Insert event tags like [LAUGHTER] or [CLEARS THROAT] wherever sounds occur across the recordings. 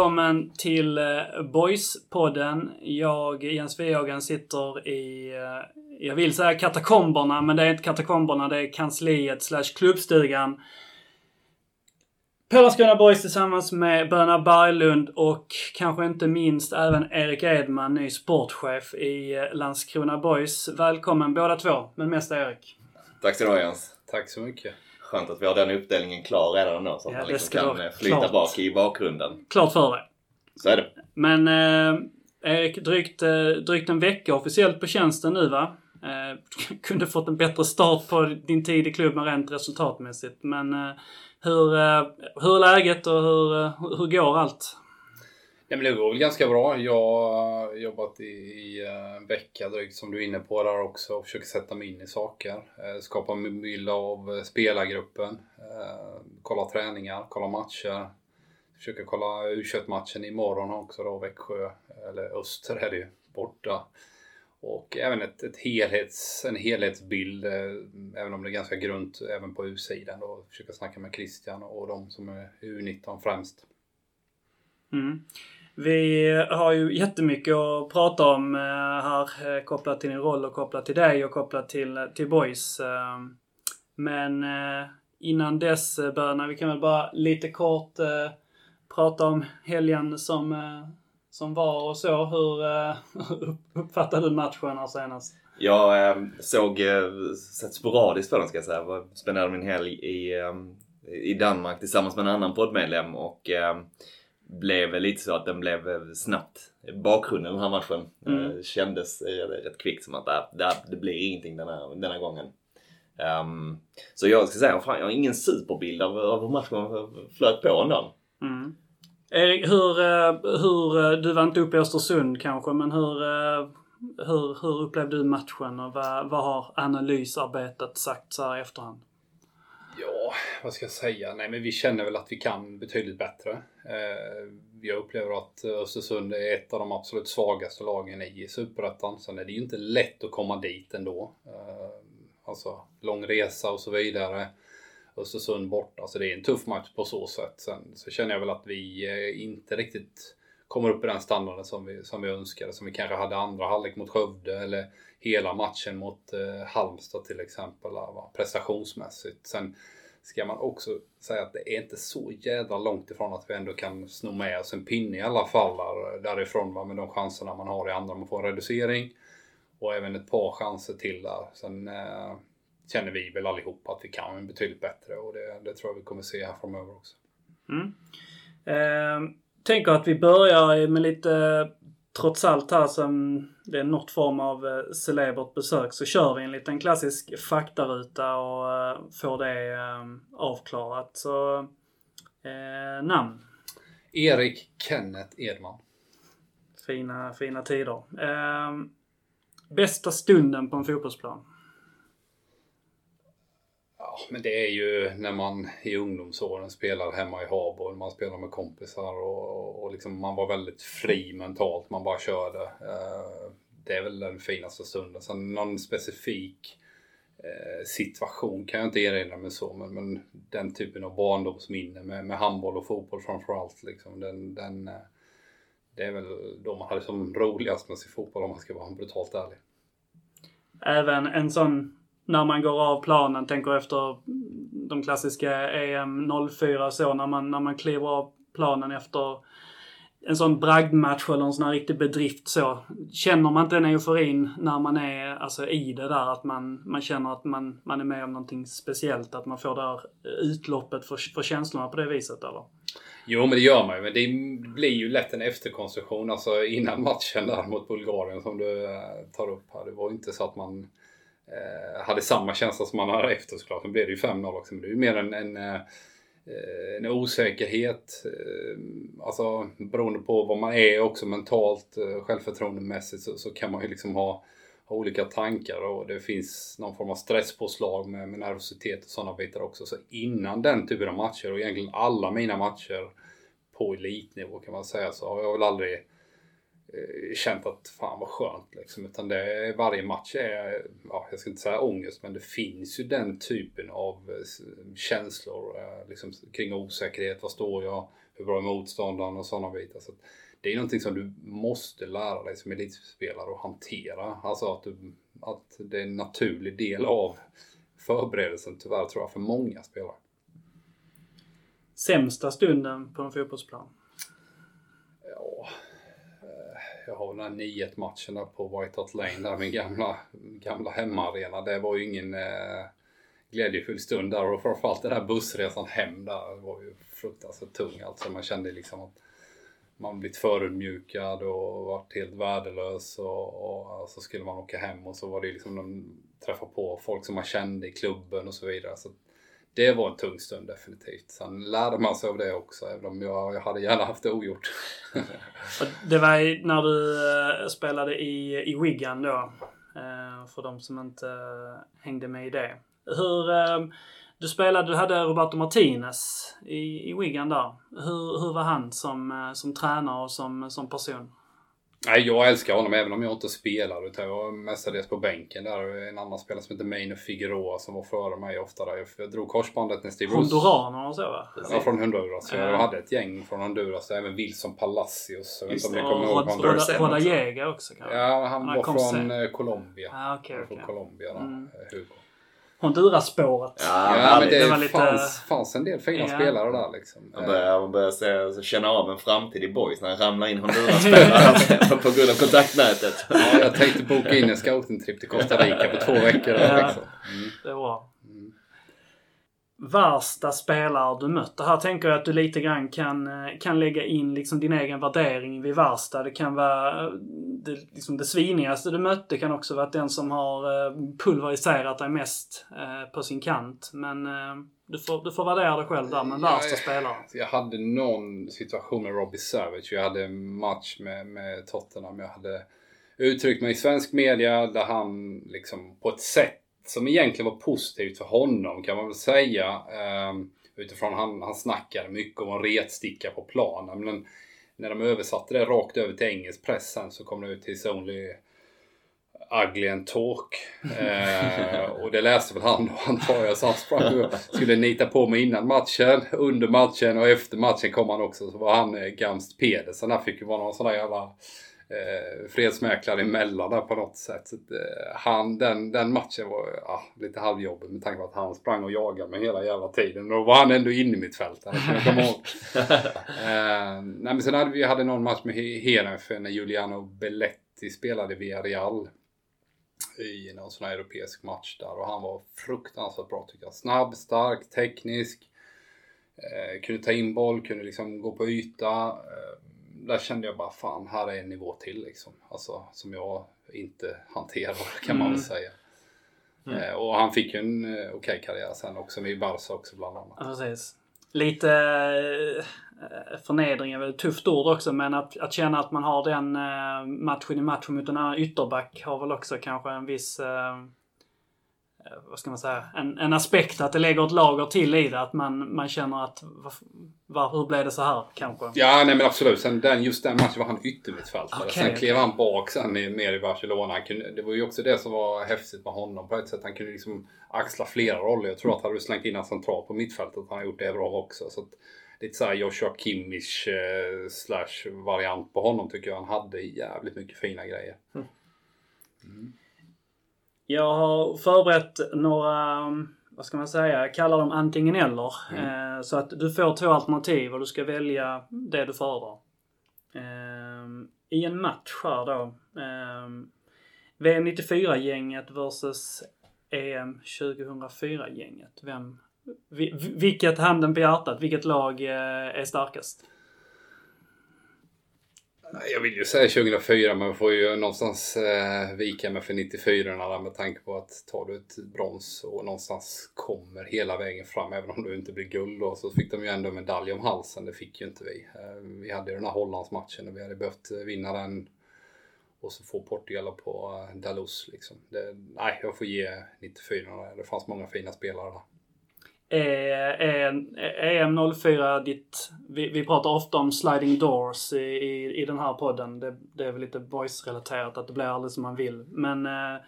Välkommen till eh, Boys-podden. Jag, Jens Wehagen, sitter i, eh, jag vill säga katakomberna, men det är inte katakomberna, det är kansliet slash klubbstugan. På Landskrona Boys tillsammans med Böna Berglund och kanske inte minst även Erik Edman, ny sportchef i eh, Landskrona Boys. Välkommen båda två, men mest Erik. Tack ska du ha Jens. Tack så mycket. Skönt att vi har den uppdelningen klar redan ändå så att Ja, man liksom kan eh, flyta klart. bak i bakgrunden. Klart för dig. Så är det. Men eh, Erik, drygt, eh, drygt en vecka officiellt på tjänsten nu va? Eh, [LAUGHS] kunde fått en bättre start på din tid i klubben rent resultatmässigt. Men eh, hur, eh, hur är läget och hur, eh, hur går allt? Nej, men det går väl ganska bra. Jag har jobbat i, i eh, en vecka drygt som du är inne på där också och försöker sätta mig in i saker. Eh, skapa en bild av eh, spelargruppen. Kolla träningar, kolla matcher. Försöker kolla u matchen imorgon också då, Växjö. Eller Öster är det ju, borta. Och även ett, ett helhets, en helhetsbild, även om det är ganska grunt även på U-sidan. Då. Försöka snacka med Christian och de som är U19 främst. Mm. Vi eh, har ju jättemycket att prata om eh, här eh, kopplat till din roll och kopplat till dig och kopplat till, till Boys. Ehm. Men innan dess, Böna, vi kan väl bara lite kort prata om helgen som, som var och så. Hur [LAUGHS] uppfattade du matchen här senast? Jag ehm, såg, sett sporadiskt på den ska jag säga. Jag spenderade min helg i, ehm, i Danmark tillsammans med en annan poddmedlem och blev lite så att den blev eh, snabbt bakgrunden den här matchen. Mm. Eh, kändes eh, rätt kvickt som att det, det, blir ingenting den här, denna gången. Ehm, så jag ska säga, fan, jag har ingen superbild av, av hur matchen flöt på ändå. Mm. Erik, hur, hur, du var inte uppe i Östersund kanske, men hur, hur, hur upplevde du matchen och vad, vad har analysarbetet sagt så här i efterhand? Ja, vad ska jag säga? Nej, men vi känner väl att vi kan betydligt bättre. Eh, jag upplever att Östersund är ett av de absolut svagaste lagen i Superettan. Sen är det ju inte lätt att komma dit ändå. Eh, alltså, lång resa och så vidare. Östersund borta, så det är en tuff match på så sätt. Sen så känner jag väl att vi eh, inte riktigt kommer upp i den standarden som vi, som vi önskade. Som vi kanske hade andra halvlek mot Skövde eller hela matchen mot eh, Halmstad till exempel. Va? Prestationsmässigt. Sen ska man också säga att det är inte så jävla långt ifrån att vi ändå kan sno med oss en pinne i alla fall där, därifrån va? med de chanserna man har i andra. Man får en reducering och även ett par chanser till där. Sen eh, känner vi väl allihopa att vi kan betydligt bättre och det, det tror jag vi kommer se här framöver också. Mm. Eh, tänker att vi börjar med lite, trots allt här som det är något form av eh, celebert besök, så kör vi en liten klassisk faktaruta och eh, får det eh, avklarat. Så, eh, namn. Erik Kenneth Edman. Fina, fina tider. Eh, bästa stunden på en fotbollsplan? Ja, men det är ju när man i ungdomsåren spelar hemma i Habo. Man spelar med kompisar och, och liksom man var väldigt fri mentalt. Man bara körde. Eh, Det är väl den finaste stunden. Sen någon specifik eh, situation kan jag inte erinra mig så. Men, men den typen av barndomsminne med, med handboll och fotboll framförallt. Liksom, den, den, eh, det är väl då man hade som roligast med sin fotboll om man ska vara brutalt ärlig. Även en sån, när man går av planen, tänker efter de klassiska EM 04 så, när man, när man kliver av planen efter en sån bragdmatch eller en sån här riktig bedrift så. Känner man inte den euforin när man är alltså, i det där? Att man, man känner att man, man är med om någonting speciellt? Att man får det här utloppet för, för känslorna på det viset eller? Jo, men det gör man ju. Men det blir ju lätt en efterkonstruktion. Alltså innan matchen där mot Bulgarien som du eh, tar upp här. Det var ju inte så att man eh, Eh, hade samma känsla som man hade efter såklart. Nu blev det ju 5-0 också. Men det är ju mer en, en, eh, en osäkerhet. Eh, alltså beroende på vad man är också mentalt, självförtroendemässigt så, så kan man ju liksom ha ha olika tankar och det finns någon form av stresspåslag med, med nervositet och sådana bitar också. Så innan den typen av matcher och egentligen alla mina matcher på elitnivå kan man säga så har jag väl aldrig eh, Eh, känt att fan vad skönt liksom. Utan det är, varje match är, ja, jag ska inte säga ångest, men det finns ju den typen av eh, känslor eh, liksom, kring osäkerhet. Vad står jag? Hur bra är motståndaren och sådana bitar. Så det är någonting som du måste lära dig som elitspelare att hantera. Alltså att, du, att det är en naturlig del av förberedelsen tyvärr tror jag för många spelare. Sämsta stunden på en fotbollsplan? Ja, eh, jag har den här 9-1 matchen där på White Hart Lane, där min gamla, gamla hemmaarena. Det var ju ingen eh, glädjefull stund där och framförallt den här bussresan hem där var ju fruktansvärt tung. Alltså man kände liksom att man blivit förödmjukad och varit helt värdelös och, och så skulle man åka hem och så var det liksom de träffa på folk som man kände i klubben och så vidare. Så det var en tung stund definitivt. Sen lärde man sig av det också, även om jag, jag hade gärna haft det ogjort. [LAUGHS] det var när du eh, spelade i, i Wigan då, eh, för de som inte eh, hängde med i det. Hur, ehm, du spelade, du hade Roberto Martinez i, i Wigan där. Hur, hur var han som, som tränare och som, som person? Nej, jag älskar honom även om jag inte spelar. Utan jag var mestadels på bänken där. En annan spelare som heter Maine Figueroa som var före mig ofta där. Jag drog korsbandet när Steve Bruce... Honduraner och så va? Ja, från Honduras. Jag hade ett gäng från Honduras. Även Wilson Palacios. Jag vet inte om ni kommer ihåg honom. Roda Jäger också kanske? Ja, han, han var från sig. Colombia. Ah, okay, okay. Från Colombia, mm. Hugo. Honduras-spåret. Ja, ja, men det, det var lite... fanns, fanns en del fina ja. spelare där liksom. Man börjar, man börjar se, känna av en framtid i boys när det ramlar in Honduras-spelare [LAUGHS] på grund av kontaktnätet. Ja, jag tänkte boka in en scouting-trip till Costa Rica på två veckor. Ja, liksom. mm. Det var värsta spelare du mött? Det här tänker jag att du lite grann kan, eh, kan lägga in liksom din egen värdering vid värsta. Det kan vara eh, det, liksom det svinigaste du mötte kan också vara den som har eh, pulveriserat dig mest på sin kant. Men du får, du får värdera dig själv där, men värsta spelare. Jag hade någon situation med Robbie Savage. Jag hade en match med, med Tottenham. Jag hade uttryckt mig i svensk media där han liksom på ett sätt som egentligen var positivt för honom kan man väl säga. Ehm, utifrån han, han snackade mycket om en retsticka på planen. Men när de översatte det rakt över till engelsk press sen så kom det ut till Only Ugly and Talk. Eh, och det läste väl han då antar jag. Så han sprang och skulle nita på mig innan matchen, under matchen och efter matchen kom han också. Så var han eh, Gamst Pedersen. Han fick ju vara någon sån där jävla eh, fredsmäklare emellan där på något sätt. Så eh, han, den, den matchen var ja, lite halvjobbig med tanke på att han sprang och jagade mig hela jävla tiden. Och då var han ändå inne i mitt fält. Ihåg. [LAUGHS] eh, nej, men sen hade vi hade någon match med Heerenveen när Giuliano Belletti spelade via Real i någon sån här europeisk match där och han var fruktansvärt bra tycker jag. Snabb, stark, teknisk. Eh, kunde ta in boll, kunde liksom gå på yta. Eh, där kände jag bara fan, här är en nivå till liksom. Alltså som jag inte hanterar [LAUGHS] kan man väl mm. säga. Mm. Eh, och han fick ju en eh, okej okay karriär sen också med Barca också bland annat. Ja, precis. Lite eh, förnedring är väl ett tufft ord också men att, att känna att man har den eh, matchen i matchen mot en annan ytterback har väl också kanske en viss eh, Eh, vad ska man säga, en, en aspekt att det lägger ett lager till i det. Att man, man känner att, var, hur blev det så här kanske? Ja, nej men absolut. Sen den, just den matchen var han yttermittfältare. Okay, sen klev han bak sen ner i Barcelona. Kunde, det var ju också det som var häftigt med honom på ett sätt. Han kunde liksom axla flera roller. Jag tror att hade du slängt in honom centralt på mittfältet han har gjort det bra också. Så att, lite såhär Joshua Kimmich eh, slash variant på honom tycker jag. Han hade jävligt mycket fina grejer. Mm. Mm. Jag har förberett några, vad ska man säga, jag kallar dem antingen eller. Mm. Eh, så att du får två alternativ och du ska välja det du föredrar. Eh, I en match här då. Eh, VM 94-gänget versus EM 2004-gänget. Vem, vilket, handen på hjärtat, vilket lag är starkast? Jag vill ju säga 2004 men får ju någonstans eh, vika mig för 94 där med tanke på att tar du ett brons och någonstans kommer hela vägen fram även om du inte blir guld då så fick de ju ändå medalj om halsen. Det fick ju inte vi. Eh, vi hade ju den här Hollandsmatchen och vi hade behövt eh, vinna den och så få Portugal på eh, Dalus liksom. Det, nej, jag får ge 94 Det fanns många fina spelare där. Eh, eh, eh, är, är, är EM04 ditt... Vi, vi pratar ofta om sliding doors i, i, i den här podden. Det, det är väl lite boys-relaterat att det blir aldrig som man vill. Men eh,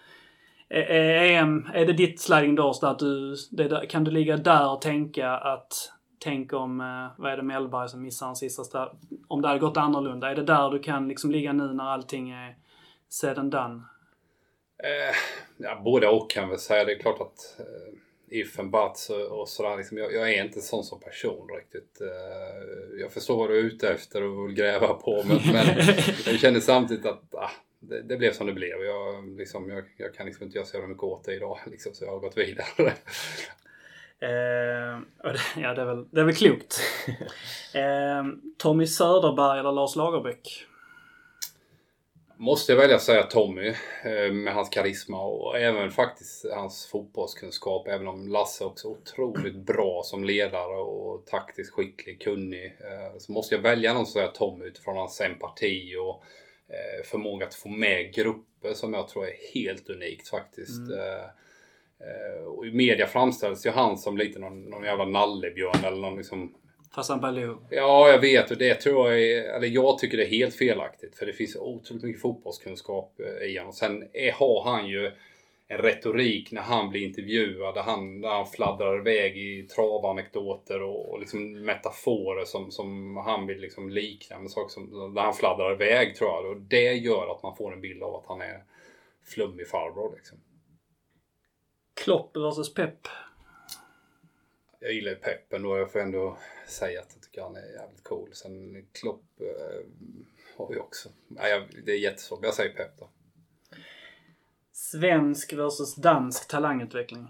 är, EM, är det ditt sliding doors där att du... Det, kan du ligga där och tänka att... Tänk om, eh, vad är det, Mellberg som missar en sista straff? Om det hade gått annorlunda. Är det där du kan liksom ligga nu när allting är said and done? Eh, ja, både och kan jag väl säga. Det är klart att eh, if and buts och, sådär. Liksom, jag, jag är inte sån som person riktigt. Eh, jag förstår vad du är ute efter och vill gräva på. Men, [LAUGHS] men jag känner samtidigt att ah, det, det blev som det blev. Jag, liksom, jag, jag kan liksom inte göra så jävla mycket åt det idag. [LAUGHS] Liksom, så jag har gått vidare. Eh, ja, det är väl, det är väl klokt. [LAUGHS] eh, Tommy Söderberg eller Lars Lagerbäck? Måste jag välja att säga Tommy eh, med hans karisma och även faktiskt hans fotbollskunskap. Även om Lasse också är otroligt bra som ledare och taktiskt skicklig, kunnig. Eh, Så måste jag välja någon som säger Tommy utifrån hans empati och eh, förmåga att få med grupper som jag tror är helt unikt faktiskt. Eh, Och i media framställs ju han som lite någon, någon jävla nallebjörn eller någon liksom Fassan Baloo. Ja, jag vet och det tror jag är, eller jag tycker det är helt felaktigt. För det finns otroligt mycket fotbollskunskap eh, i honom. Sen är, har han ju en retorik när han blir intervjuad där han, där han fladdrar iväg i travanekdoter och, och liksom metaforer som, som han vill liksom likna med saker som, där han fladdrar iväg tror jag. Och det gör att man får en bild av att han är flummig farbror liksom. Klopp versus Pep. Jag gillar ju peppen och Jag får ändå säga att jag tycker han är jävligt cool. Sen Klopp eh, har vi också. Nej, det är jättesvårt. Jag säger Pep då. Svensk versus dansk talangutveckling.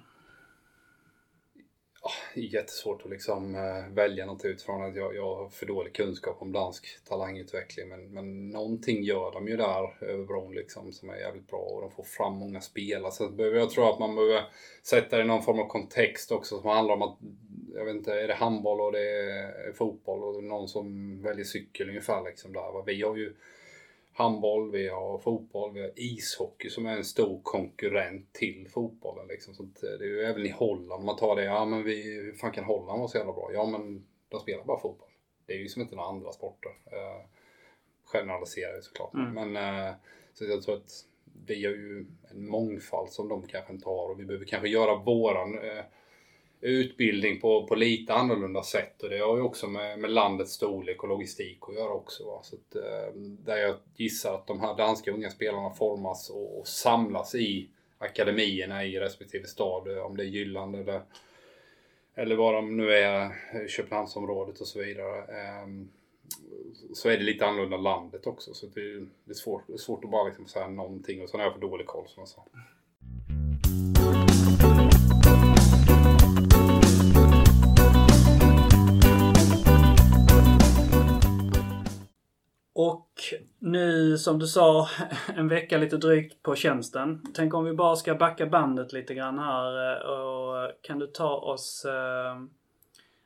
Jättesvårt att liksom eh, välja något utifrån att jag, jag har för dålig kunskap om dansk talangutveckling. Men, men någonting gör de ju där över bron liksom som är jävligt bra och de får fram många spelare. Så alltså, jag tror att man behöver sätta det i någon form av kontext också som handlar om att jag vet inte, är det handboll och det är fotboll och någon som väljer cykel ungefär liksom där. Vi har ju handboll, vi har fotboll, vi har ishockey som är en stor konkurrent till fotbollen. Liksom. Så att det är ju även i Holland, man tar det, ja men vi, hur fan kan Holland vara så jävla bra? Ja men de spelar bara fotboll. Det är ju som inte några andra sporter. Eh, generaliserar jag såklart. Mm. Men eh, så jag tror att vi har ju en mångfald som de kanske inte har och vi behöver kanske göra våran eh, utbildning på, på lite annorlunda sätt. Och det har ju också med, med landets storlek och logistik att göra också. Va? Så att, eh, där jag gissar att de här danska unga spelarna formas och, och samlas i akademierna i respektive stad. Eh, om det är Jylland eller, eller vad de nu är, eh, Köpenhamnsområdet och så vidare. Ehm, så är det lite annorlunda landet också. Så det, är- det är svårt, det är svårt att bara liksom säga någonting. Och sen har jag för dålig koll som jag sa. Och nu som du sa, [LAUGHS] en vecka lite drygt på tjänsten. Tänk om vi bara ska backa bandet lite grann här eh, och kan du ta oss eh,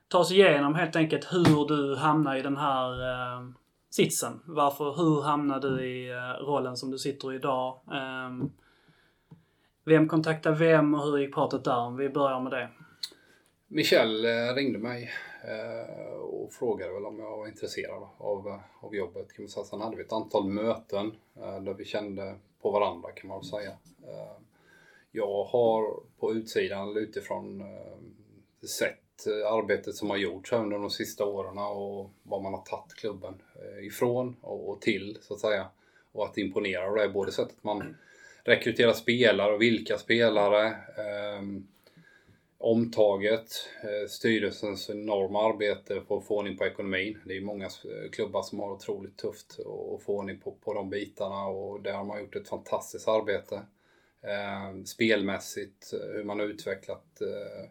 ta oss igenom helt enkelt hur du hamnar i den här eh, sitsen. Varför, hur hamnade du i rollen som du sitter i idag? Ehm, vem kontaktade vem och hur gick pratet där? Om vi börjar med det. Michel eh, ringde mig eh, och frågade väl om jag var intresserad av, eh, av jobbet. Kan man säga. Sen hade vi ett antal möten där vi kände på varandra kan man väl säga. Jag har på utsidan eller utifrån sett arbetet som har gjorts under de sista åren och vad man har tagit klubben ifrån och till så att säga. Och att imponera och det är både sättet man rekryterar spelare och vilka spelare. ehm, omtaget, eh, styrelsens enorma arbete på att få ordning på ekonomin. Det är många eh, klubbar som har otroligt tufft att få ordning på, på de bitarna och där har man gjort ett fantastiskt arbete. Eh, spelmässigt, eh, hur man har utvecklat eh,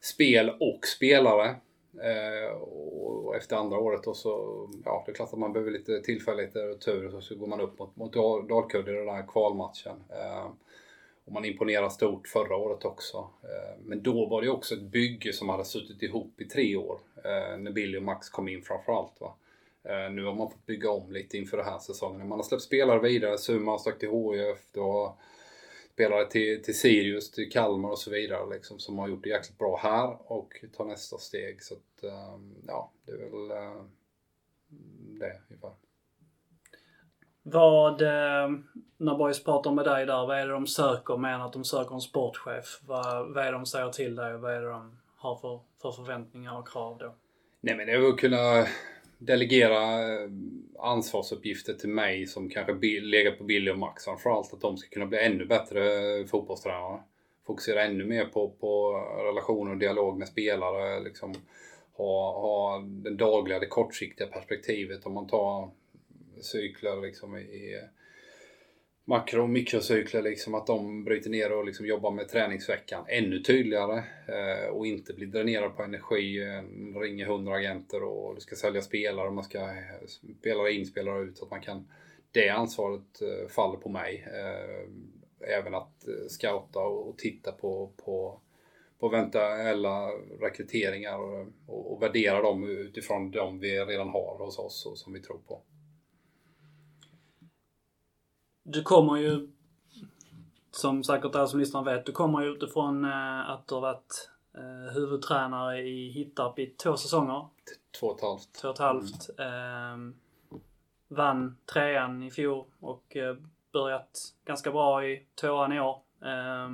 spel och spelare. Eh, och efter andra året då så, ja det är klart att man behöver lite tillfälligheter och tur och så går man upp mot, mot Dalkurd i den där kvalmatchen. Eh, och man imponerade stort förra året också. Eh, men då var det också ett bygge som hade suttit ihop i tre år. Eh, när Billy och Max kom in framförallt. Va? Eh, nu har man fått bygga om lite inför den här säsongen. Man har släppt spelare vidare. Suma har stack till HIF. Det spelare till, till Sirius, till Kalmar och så vidare liksom, som har gjort det jäkligt bra här och tar nästa steg. Så att, ehm, ja, det är väl det ungefär. Vad, eh, när boys pratar med dig där, vad är det de söker? Menar att de söker en sportchef? Vad, vad är det de säger till dig? Vad är det de har för, för förväntningar och krav då? Nej men det är väl att kunna delegera eh, ansvarsuppgifter till mig som kanske legat på Billy och Max framförallt. Att de ska kunna bli ännu bättre fotbollstränare. Fokusera ännu mer på, på relationer och dialog med spelare. Liksom ha, ha det dagliga, det kortsiktiga perspektivet. Om man tar cykler liksom i makro och mikrocykler, liksom att de bryter ner och liksom jobbar med träningsveckan ännu tydligare eh, och inte blir dränerad på energi. Eh, ringer hundra agenter och ska sälja spelare och man ska spela in, spelare ut. Så att man kan, det ansvaret eh, faller på mig. Eh, även att eh, scouta och, och titta på, på, på eventuella rekryteringar och, och, och värdera dem utifrån de vi redan har hos oss och som vi tror på du kommer ju, som säkert alla som lyssnar vet, du kommer ju utifrån eh, att du har varit eh, huvudtränare i Hittarp i två säsonger. Två och ett halvt. Två och ett halvt. Mm. Vann trean i fjol och eh, börjat ganska bra i tvåan i år. Eh,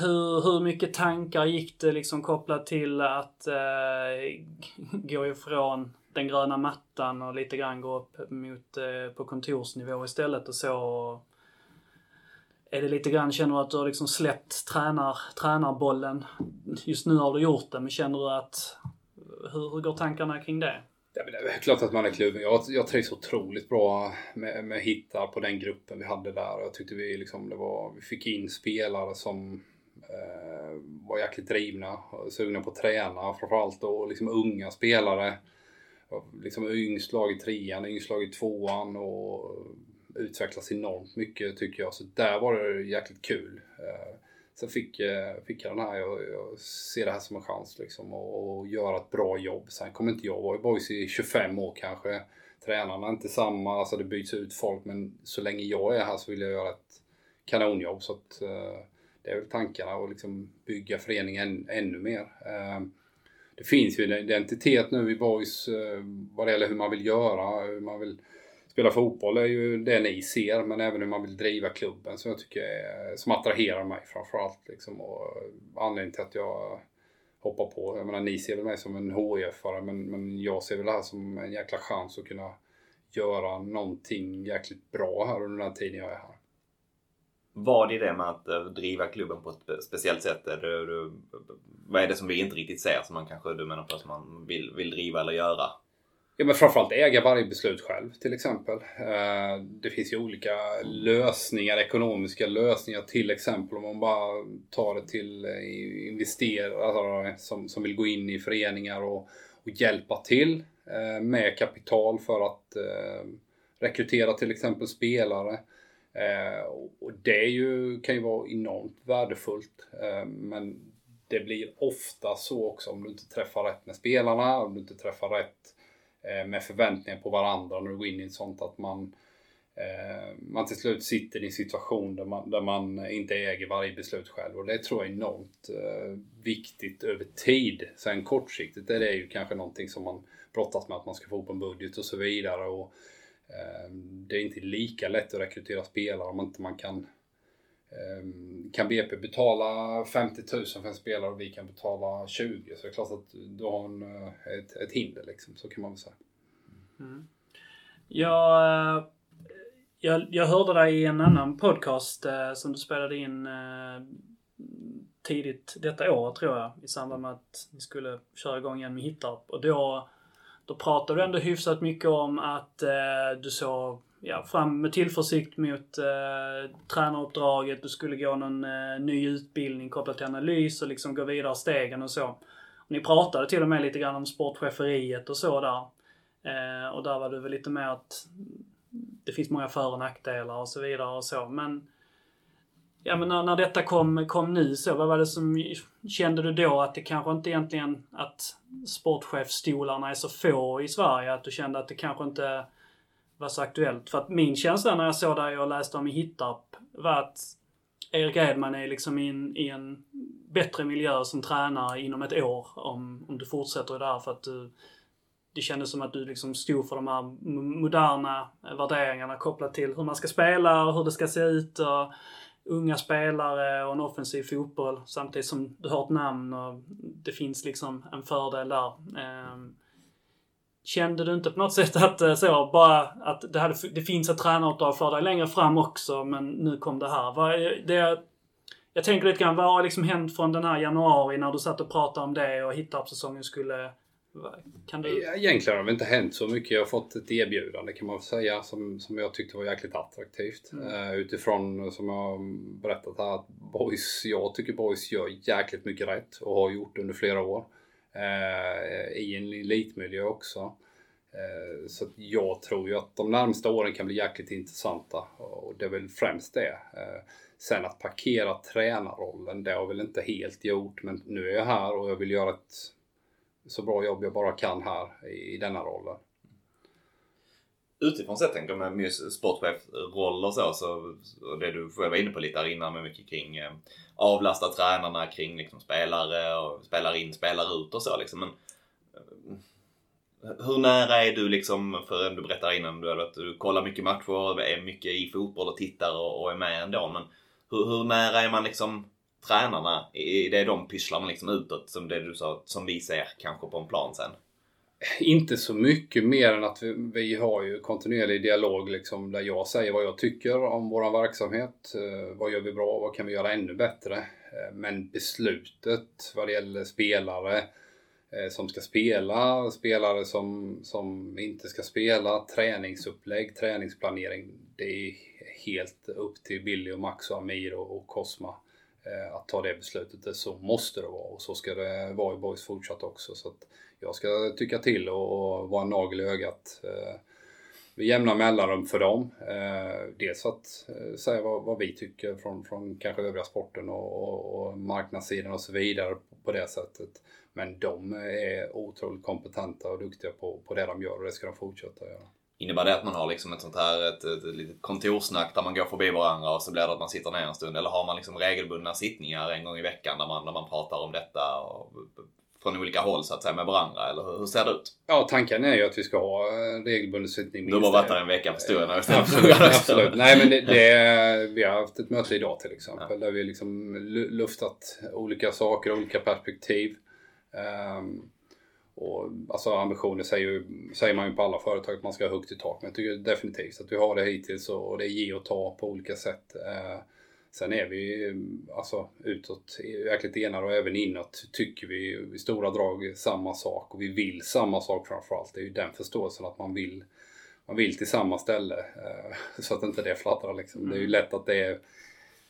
hur, hur mycket tankar gick det liksom kopplat till att eh, [LAUGHS] gå ifrån den gröna mattan och lite grann gå upp mot, eh, på kontorsnivå istället och så. Är det lite grann, känner du att du har liksom släppt tränar, tränarbollen? Just nu har du gjort det, men känner du att, hur, hur går tankarna kring det? Ja, men det är klart att man är kluven. Jag, jag trivs otroligt bra med, med hittar på den gruppen vi hade där. Jag tyckte vi, liksom, det var, vi fick in spelare som eh, var jäkligt drivna, sugna på att träna framförallt och liksom unga spelare liksom yngst lag i trean, yngst lag i tvåan och utvecklas enormt mycket tycker jag. Så där var det jäkligt kul. Eh, sen fick, eh, fick jag den här, jag, jag ser det här som en chans liksom och, göra ett bra jobb. Sen kommer inte jag vara i boys i 25 år kanske. Tränarna är inte samma, alltså det byts ut folk men så länge jag är här så vill jag göra ett kanonjobb. Så att, eh, det är väl tankarna att liksom bygga föreningen ännu mer det finns ju en identitet nu i Boys eh, vad det gäller hur man vill göra, hur man vill spela fotboll är ju det ni ser, men även hur man vill driva klubben som jag tycker är, som attraherar mig framförallt. Liksom, och anledningen till att jag hoppar på. Jag menar, ni ser väl mig som en HIF-are, men, men jag ser väl det här som en jäkla chans att kunna göra någonting jäkligt bra här under den tiden jag är här. Vad är det med att eh, driva klubben på ett speciellt sätt? Är det, vad är det som vi inte riktigt ser som man kanske du menar på som man vill, vill driva eller göra? Ja men framförallt äga varje beslut själv till exempel. Eh, det finns ju olika lösningar, ekonomiska lösningar till exempel om man bara tar det till eh, investerare alltså, som, som vill gå in i föreningar och, och hjälpa till med kapital för att rekrytera till exempel spelare. Eh, och det ju, kan ju vara enormt värdefullt. Eh, men det blir ofta så också om du inte träffar rätt med spelarna, om du inte träffar rätt eh, med förväntningar på varandra när du går in i ett sånt att man man till slut sitter i en situation där man, där man inte äger varje beslut själv och det tror jag är enormt viktigt över tid. Sen kortsiktigt är det ju kanske någonting som man brottas med att man ska få upp en budget och så vidare. Och, Ehm, det är inte lika lätt att rekrytera spelare om inte man kan ehm, kan BP betala 50 000 för en spelare och vi kan betala 20 så det är klart att du har en, eh, ett, ett hinder liksom, så kan man väl säga. Mm. Jag, eh, jag, jag hörde dig i en annan podcast eh, som du spelade in eh, tidigt detta år tror jag i samband med att ni skulle köra igång igen med Hittarp och då då pratade du ändå hyfsat mycket om att eh, du såg ja, fram med tillförsikt mot eh, tränaruppdraget. Du skulle gå någon eh, ny utbildning kopplat till analys och liksom gå vidare stegen och så. Och ni pratade till och med lite grann om sportcheferiet och så där. Eh, och där var du väl lite mer att det finns många för och nackdelar och så vidare och så. Men Ja men när, när detta kom, kom nu så, vad var det som, kände du då att det kanske inte egentligen, att sportchefstolarna är så få i Sverige? Att du kände att det kanske inte var så aktuellt. För att min känsla när jag såg det och läste om i Hittarp var att Erik Edman är liksom i en, i en bättre miljö som tränare inom ett år om, om du fortsätter där för att du det kändes som att du liksom stod för de här moderna värderingarna kopplat till hur man ska spela och hur det ska se ut. Och unga spelare och en offensiv fotboll samtidigt som du har ett namn och det finns liksom en fördel där. Ehm, kände du inte på något sätt att eh, så, bara att det, hade, det finns ett tränaruppdrag för dig längre fram också men nu kom det här. Vad, det, jag tänker lite grann, vad har liksom hänt från den här januari när du satt och pratade om det och Hittarp-säsongen skulle kan du... Egentligen har det inte hänt så mycket. Jag har fått ett erbjudande kan man säga som, som jag tyckte var jäkligt attraktivt. Mm. Uh, utifrån, som jag berättat här, att boys, jag tycker boys gör jäkligt mycket rätt och har gjort under flera år. Uh, I en elitmiljö också. Uh, så jag tror ju att de närmsta åren kan bli jäkligt intressanta och det är väl främst det. Sen att parkera tränarrollen, det har jag väl inte helt gjort men nu är jag här och jag vill göra ett så bra jobb jag bara kan här i, i denna rollen. Utifrån sett tänker jag med sportchefroll och så, så och det du själv var inne på lite här innan med mycket kring eh, avlasta tränarna kring liksom, spelare och spelar in, spelar ut och så liksom. Men, eh, hur nära är du liksom, för du berättar innan du, att du kollar mycket matcher, är mycket i fotboll och tittar och, och är med ändå. Men hur, hur nära är man liksom tränarna i det de pysslar med liksom utåt som det du sa, som vi ser kanske på en plan sen? Inte så mycket mer än att vi, vi har ju kontinuerlig dialog liksom där jag säger vad jag tycker om våran verksamhet. Eh, vad gör vi bra? Vad kan vi göra ännu bättre? Eh, men beslutet vad det gäller spelare eh, som ska spela, spelare som, som inte ska spela, träningsupplägg, träningsplanering. Det är helt upp till Billy och Max och Amir och, och Cosma. Eh, att ta det beslutet. Så måste det vara och så ska det vara i BoIS fortsatt också. Så att jag ska tycka till och vara en nagel i ögat eh, med jämna mellanrum för dem. Eh, dels att säga vad, vad, vi tycker från, från kanske övriga sporten och, och, och marknadssidan och så vidare på det sättet. Men de är otroligt kompetenta och duktiga på, på det de gör och det ska de fortsätta göra. Innebär det att man har liksom ett sånt här ett, ett, ett litet kontorssnack där man går förbi varandra och så blir det att man sitter ner en stund? Eller har man liksom regelbundna sittningar en gång i veckan där man, där man pratar om detta och, från olika håll så att säga med varandra? Eller hur, hur ser det ut? Ja, tanken är ju att vi ska ha regelbunden sittning. Du har bara varit där en vecka förstår jag. [LAUGHS] Absolut, [LAUGHS] absolut. Nej men det, det, vi har haft ett möte idag till exempel ja. där vi liksom luftat olika saker, olika perspektiv. Um, och, alltså ambitioner säger, säger man ju på alla företag att man ska ha högt i tak. Men jag tycker definitivt att vi har det hittills och det är ge och ta på olika sätt. Eh, sen är vi alltså utåt jäkligt enade och även inåt tycker vi i stora drag samma sak och vi vill samma sak framförallt. Det är ju den förståelsen att man vill, man vill till samma ställe eh, [LAUGHS] så att inte det fladdrar liksom. Mm. Det är ju lätt att det är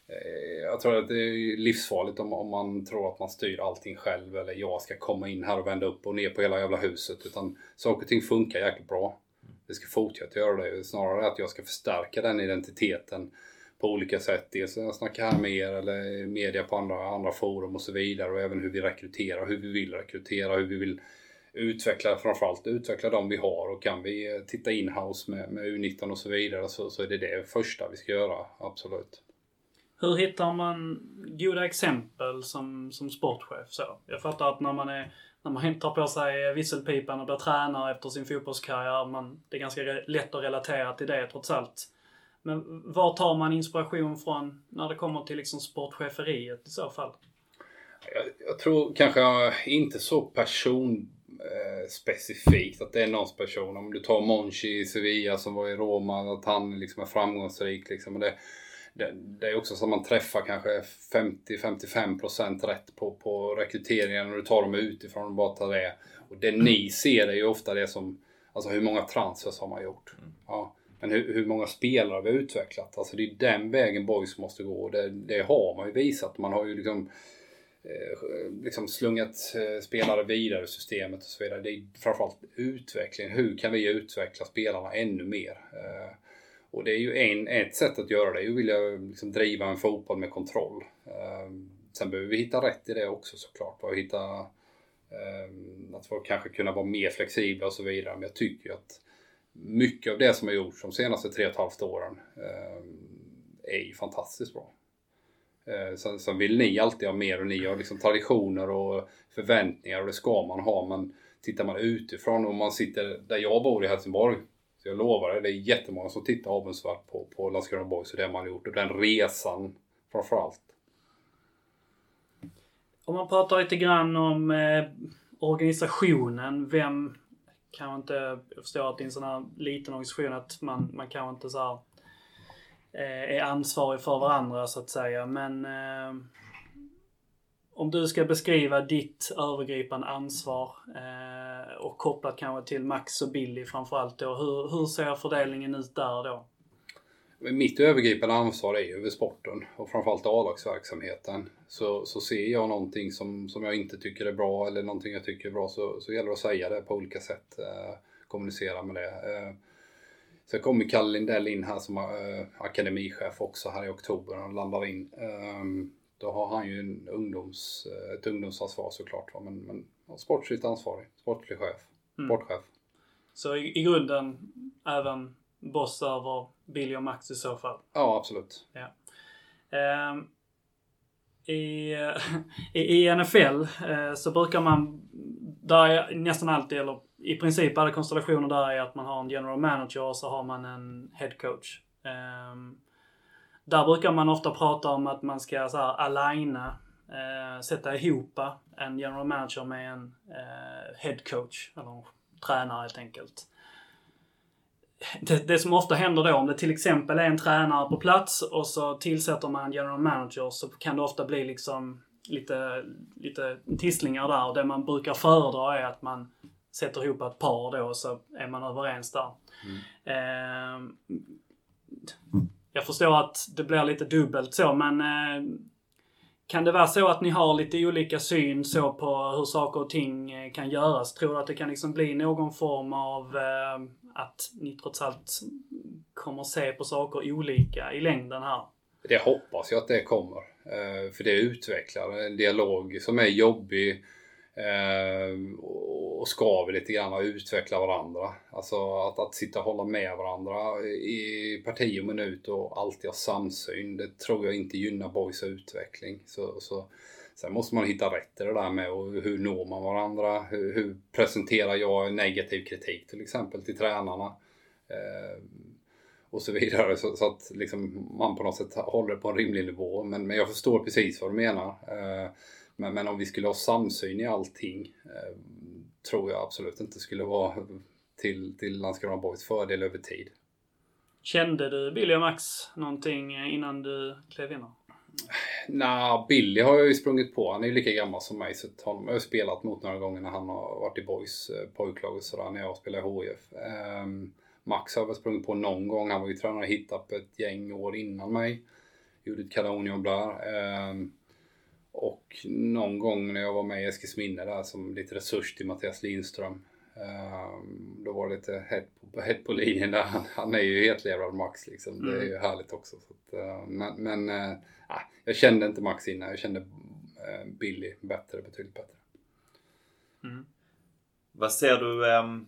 Eh, jag tror att det är livsfarligt om, om man tror att man styr allting själv eller jag ska komma in här och vända upp och ner på hela jävla huset. Utan saker och ting funkar jäkligt bra. Det ska fortsätta göra det. Snarare att jag ska förstärka den identiteten på olika sätt. Dels när jag snackar här med er eller media på andra, andra forum och så vidare. Och även hur vi rekryterar, hur vi vill rekrytera, hur vi vill utveckla, framförallt utveckla de vi har. Och kan vi titta in-house med, med U19 och så vidare så, så är det det första vi ska göra, absolut. Hur hittar man goda exempel som, som sportchef? Så, jag fattar att när man, är, när man tar på sig visselpipan och blir tränare efter sin fotbollskarriär, man, det är ganska lätt att relatera till det trots allt. Men var tar man inspiration från när det kommer till liksom sportcheferiet i så fall? Jag, jag tror kanske inte så person eh, specifikt att det är någons person. Om du tar Monchi i Sevilla som var i Roma, att han liksom är framgångsrik. Liksom. Det, det, det, är också så att man träffar kanske 50-55% rätt på, på rekryteringen och du tar dem utifrån och bara tar det. Och det ni ser är ju ofta det som, alltså hur många transfers har man gjort? Mm. Ja. Men hur, hur många spelare har vi utvecklat? Alltså det är den vägen boys måste gå. Det, det har man ju visat. Man har ju liksom, eh, liksom slungat eh, spelare vidare i systemet och så vidare. Det är framförallt utveckling. Hur kan vi utveckla spelarna ännu mer? Och det är ju en, ett sätt att göra det, är ju att vilja liksom driva en fotboll med kontroll. Ehm, sen behöver vi hitta rätt i det också såklart. Och hitta, ehm, att folk kanske kunna vara mer flexibla och så vidare. Men jag tycker ju att mycket av det som har gjorts de senaste tre och ett halvt åren eh, är ju fantastiskt bra. Eh, sen, sen vill ni alltid ha mer och ni har liksom traditioner och förväntningar och det ska man ha. Men tittar man utifrån och man sitter där jag bor i Helsingborg. Så jag lovar dig, det är jättemånga som tittar avundsvärt på, på Landskrona Boys och det man har gjort. Och den resan framförallt. Om man pratar lite grann om eh, organisationen. Vem kan inte, jag förstår att det är en sån här liten organisation att man, man kan inte så här, eh, är ansvarig för varandra så att säga. Men eh, om du ska beskriva ditt övergripande ansvar eh, och kopplat kanske till Max och Billy framförallt då. Hur, hur ser fördelningen ut där då? Mitt övergripande ansvar är ju över sporten och framförallt A-lagsverksamheten. Så, så ser jag någonting som, som jag inte tycker är bra eller någonting jag tycker är bra så, så gäller det att säga det på olika sätt. Eh, kommunicera med det. Eh, Sen kommer Kalle Lindell in här som eh, akademichef också här i oktober. Han landar in. Eh, då har han ju en ungdoms, eh, ett ungdomsansvar såklart. Va? Men, men sportsligt ansvarig, sportlig chef, Mm. sportchef. Så i, i grunden även boss över Billy och Max i så fall. Ja, absolut. Ehm, i, [LAUGHS] i, I NFL eh, så brukar man, där är nästan alltid, eller i princip alla konstellationer där är att man har en general manager och så har man en head coach. Ehm, där brukar man ofta prata om att man ska så här aligna, eh, sätta ihop en general manager med en eh, head coach, eller en tränare helt enkelt det, det som ofta händer då om det till exempel är en tränare på plats och så tillsätter man en general manager så kan det ofta bli liksom lite, lite tisslingar där. Och det man brukar föredra är att man sätter ihop ett par då och så är man överens där. Ehm, jag förstår att det blir lite dubbelt så men eh, kan det vara så att ni har lite olika syn så på hur saker och ting eh, kan göras? Tror du att det kan liksom bli någon form av eh, att ni trots allt kommer se på saker olika i längden här? Det hoppas jag att det kommer. Eh, för det utvecklar en dialog som är jobbig eh, och skaver lite grann och utveckla varandra. Alltså att, att sitta och hålla med varandra i parti och minut och alltid ha samsyn. Det tror jag inte gynnar boys utveckling. Så, så, sen måste man hitta rätt i det där med och hur når man varandra? Hur, hur presenterar jag negativ kritik till exempel till tränarna? Eh, och så vidare. Så, så att liksom man på något sätt håller det på en rimlig nivå. Men, men jag förstår precis vad du menar. Eh, men, men om vi skulle ha samsyn i allting eh, tror jag absolut inte skulle vara till, till Landskrona Boys fördel över tid. Kände du Billy och Max någonting innan du klev in här? Nej, Billy har jag ju sprungit på. Han är ju lika gammal som mig. Så honom har jag spelat mot några gånger när han har varit i Boys eh, pojklag och sådär när jag spelade i HIF. Ehm, Max har jag sprungit på någon gång. Han var ju tränare i Hittarp ett gäng år innan mig. Gjorde ett kanonjobb där. Ehm, och någon gång när jag var med i Eskilsminne där som lite resurs till Mattias Lindström. ehm, då var det lite hett på, hett på linjen där. Han, han är ju hetlevrad Max liksom. Det är ju härligt också. Så att, eh, men nej, jag kände inte Max innan. Jag kände eh, Billy bättre, betydligt bättre. Vad ser du, ehm,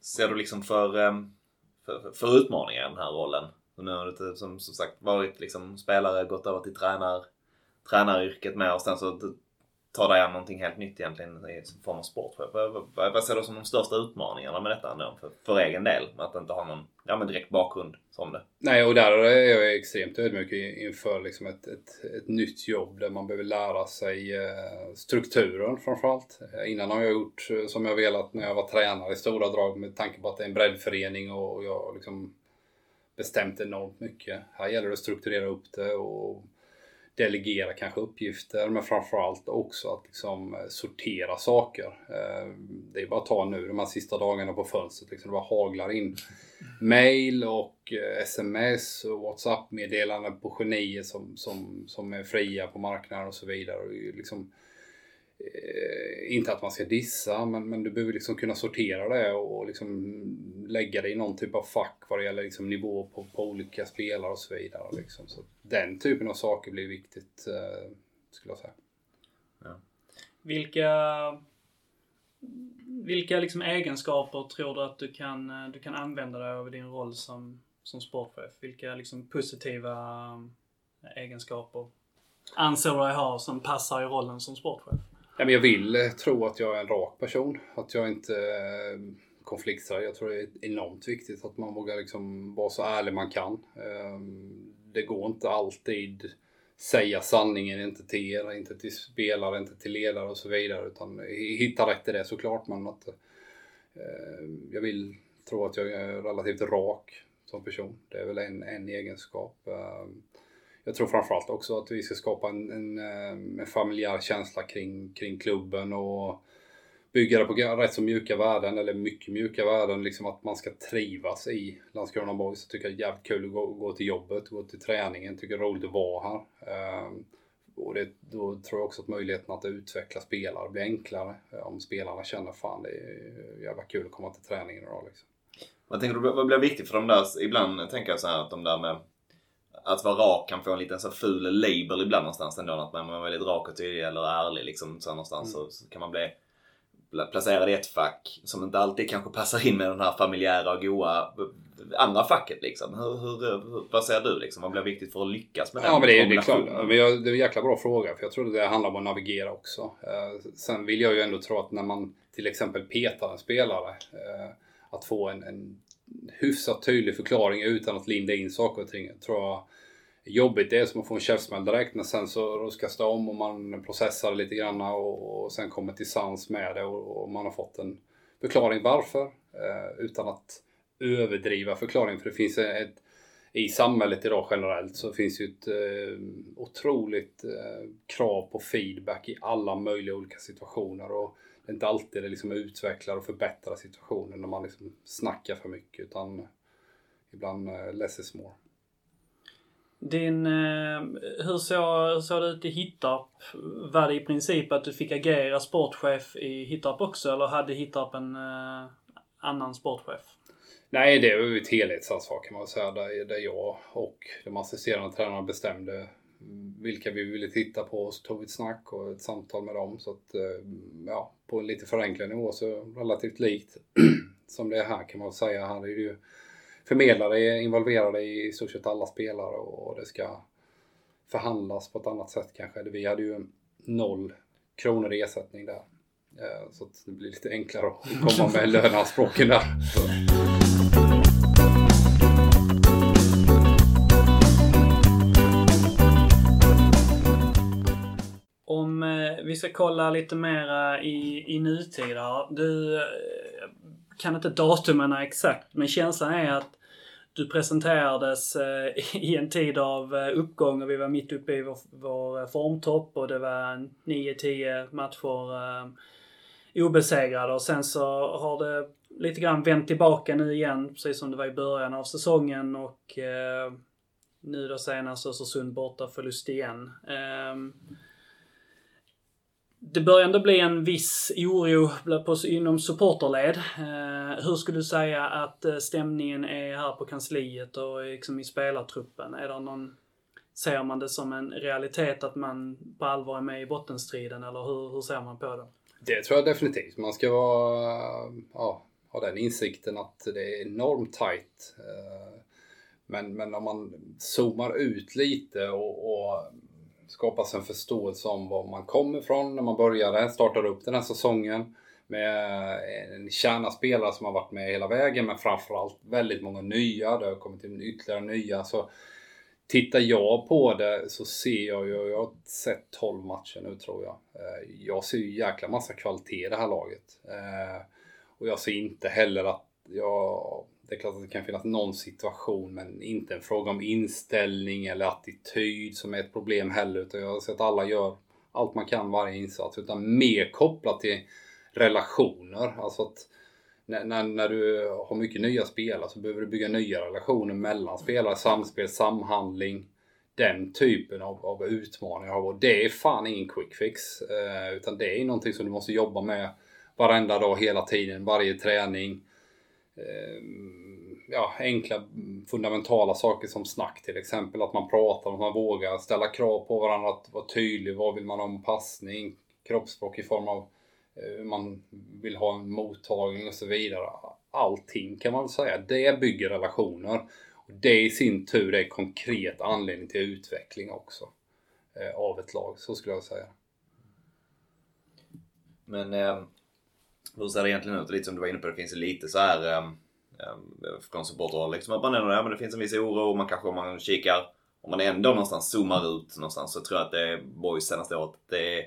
ser du liksom för, ehm, för, för utmaningar i den här rollen? Nu har du som, som sagt varit liksom spelare, gått över till tränar, tränaryrket med och sen så tar dig an någonting helt nytt egentligen i form av sportchef. Vad, ser du som de största utmaningarna med detta ändå för, för egen del? Med att inte ha någon ja, men direkt bakgrund som det. Nej, och där är jag extremt ödmjuk inför liksom ett, ett, ett nytt jobb där man behöver lära sig eh, strukturen framförallt. Innan har jag gjort eh, som jag velat när jag var tränare i stora drag med tanke på att det är en breddförening och och jag har liksom bestämt enormt mycket. Här gäller det att strukturera upp det och delegera kanske uppgifter men framförallt också att liksom eh, sortera saker. Eh, det är bara att ta nu de här sista dagarna på fönstret. Liksom, det bara haglar in mail och eh, sms och WhatsApp-meddelanden på genier som, som, som är fria på marknaden och så vidare. Och liksom, Eh, inte att man ska dissa, men, men du behöver liksom kunna sortera det och, liksom lägga det i någon typ av fack vad det gäller liksom nivå på, på olika spelare och så vidare. Liksom. Så den typen av saker blir viktigt, eh, skulle jag säga. Vilka vilka liksom egenskaper tror du att du kan, eh, du kan använda dig av i din roll som, som sportchef? Vilka liksom positiva eh, egenskaper anser du dig ha som passar i rollen som sportchef? Ja, men jag vill eh, tro att jag är en rak person. Att jag inte eh, konfliktar. Jag tror det är enormt viktigt att man vågar liksom vara så ärlig man kan. Ehm, det går inte alltid säga sanningen, inte till er, inte till spelare, inte till ledare och så vidare. Utan hitta rätt i det såklart. Men att, eh, jag vill tro att jag är relativt rak som person. Det är väl en, en egenskap. Ehm, jag tror framförallt också att vi ska skapa en, en, eh, en familjär känsla kring, kring klubben och bygga det på rätt så mjuka värden, eller mycket mjuka värden. Liksom att man ska trivas i Landskrona Boys. Jag tycker det är jävligt kul att gå, gå till jobbet, gå till träningen. Tycker det är roligt att vara här. Ehm, och det, då tror jag också att möjligheten att utveckla spelare blir enklare. Eh, om spelarna känner fan det är jävla kul att komma till träningen idag. Liksom. Vad tänker du, vad blir viktigt för de där, ibland tänker jag så här att de där med att vara rak kan få en liten så ful label ibland någonstans ändå. Att man är väldigt rak och tydlig eller ärlig liksom så någonstans mm. så, kan man bli placerad i ett fack som inte alltid kanske passar in med den här familjära och goa andra facket liksom. Hur, hur, vad säger du liksom? Vad blir viktigt för att lyckas med den Ja men det är, det är klart. Det är en jäkla bra fråga för jag tror det handlar om att navigera också. Eh, sen vill jag ju ändå tro att när man till exempel petar en spelare eh, att få en, en hyfsat tydlig förklaring utan att linda in saker och ting. Tror jag jobbigt det är som att få en käftsmäll direkt men sen så ruskas det om och man processar lite grann och, och sen kommer till sans med det och, och man har fått en förklaring varför eh, utan att överdriva förklaringen för det finns ett i samhället idag generellt så finns ju ett eh, otroligt eh, krav på feedback i alla möjliga olika situationer och det är inte alltid det liksom utvecklar och förbättrar situationen när man liksom snackar för mycket utan ibland eh, less is more. Din, eh, hur såg, såg det ut i Hittarp? Var det i princip att du fick agera sportchef i Hittarp också eller hade Hittarp en eh, annan sportchef? Nej, det var ju ett helhetsansvar kan man säga där, där jag och de assisterande tränarna bestämde mm, vilka vi ville titta på. och Så tog vi ett snack och ett samtal med dem. Så att, eh, ja, på en lite förenklad nivå så relativt likt [CLEARS THROAT] som det är här kan man säga. Här är det ju förmedlare är involverade i stort sett alla spelare och det ska förhandlas på ett annat sätt kanske. Vi hade ju noll kronor i ersättning där. Eh, så att det blir lite enklare att komma med [LAUGHS] löneanspråken där. Om eh, vi ska kolla lite mera i, i nutid här. Du eh, kan inte datumen exakt, men känslan är att du presenterades eh, i en tid av eh, uppgång och vi var mitt uppe i vår, vår eh, formtopp och det var 9-10 matcher obesegrade och sen så har det lite grann vänt tillbaka nu igen precis som det var i början av säsongen och nu då senast Östersund borta förlust igen. Eh, det börjar ändå bli en viss oro inom supporterled. Eh, hur skulle du säga att eh, stämningen är här på kansliet och eh, liksom i spelartruppen? Är det någon, ser man det som en realitet att man på allvar är med i bottenstriden eller hur, hur ser man på det? Det tror jag definitivt. Man ska vara, ja, ha den insikten att det är enormt tight. Eh, men, men om man zoomar ut lite och, och skapas en förståelse om var man kommer ifrån när man började, startade upp den här säsongen. Med en kärna spelare som har varit med hela vägen men framförallt väldigt många nya. Det har kommit in ytterligare nya. Så Tittar jag på det så ser jag ju, jag har sett 12 matcher nu tror jag. Eh, jag ser ju jäkla massa kvalitet i det här laget. Eh, och jag ser inte heller att jag det är klart att det kan finnas någon situation men inte en fråga om inställning eller attityd som är ett problem heller. Utan jag har sett att alla gör allt man kan varje insats. Utan mer kopplat till relationer. Alltså att när, när, när, du har mycket nya spelare så behöver du bygga nya relationer mellan spelare. Samspel, samhandling. Den typen av, av utmaningar. Och det är fan ingen quick fix. Eh, utan det är någonting som du måste jobba med varenda dag, hela tiden, varje träning. Eh, ja, enkla fundamentala saker som snack till exempel. Att man pratar, att man vågar ställa krav på varandra, att vara tydlig. Vad vill man ha om passning? Kroppsspråk i form av eh, man vill ha en mottagning och så vidare. Allting kan man väl säga, det bygger relationer. Och det i sin tur är konkret anledning till utveckling också. Eh, av ett lag, så skulle jag säga. Men eh, hur ser det egentligen ut? Lite som du var inne på, det finns lite så här eh, eh, från supporterhåll liksom att man ändå, ja, men det finns en viss oro och man kanske om man kikar, om man ändå någonstans zoomar ut någonstans så tror jag att det är boys senaste året. Det är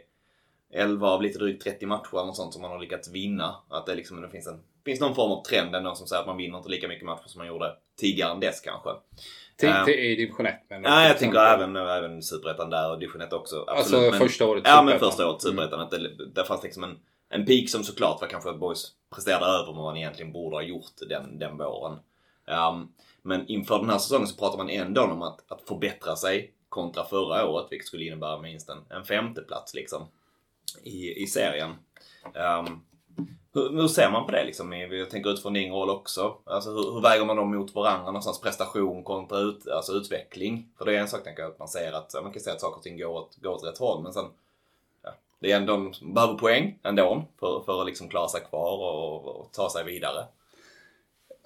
11 av lite drygt 30 matcher eller något sånt som man har lyckats vinna. Att det liksom det finns en finns någon form av trend ändå som säger att man vinner inte lika mycket matcher som man gjorde tidigare än dess kanske. Uh, till i division 1 men Ja, jag tänker även, även superettan där och division 1 också. Absolut, alltså men, första året Ja, men första året superettan. Mm. Det, där fanns liksom en, en peak som såklart var kanske att boys presterade över vad man egentligen borde ha gjort den, den våren. Um, men inför den här säsongen så pratar man ändå om att, att förbättra sig kontra förra året, vilket skulle innebära minst en, en femteplats liksom i, i serien. Um, hur, hur, ser man på det liksom? Jag tänker utifrån din roll också. Alltså hur, hur väger man dem mot varandra någonstans? Prestation kontra ut, alltså utveckling. För det är en sak tänker jag att man ser att, man kan säga att saker och ting går åt, går åt rätt håll men sen det är ändå, de behöver poäng ändå för, för att liksom klara sig kvar och, och ta sig vidare.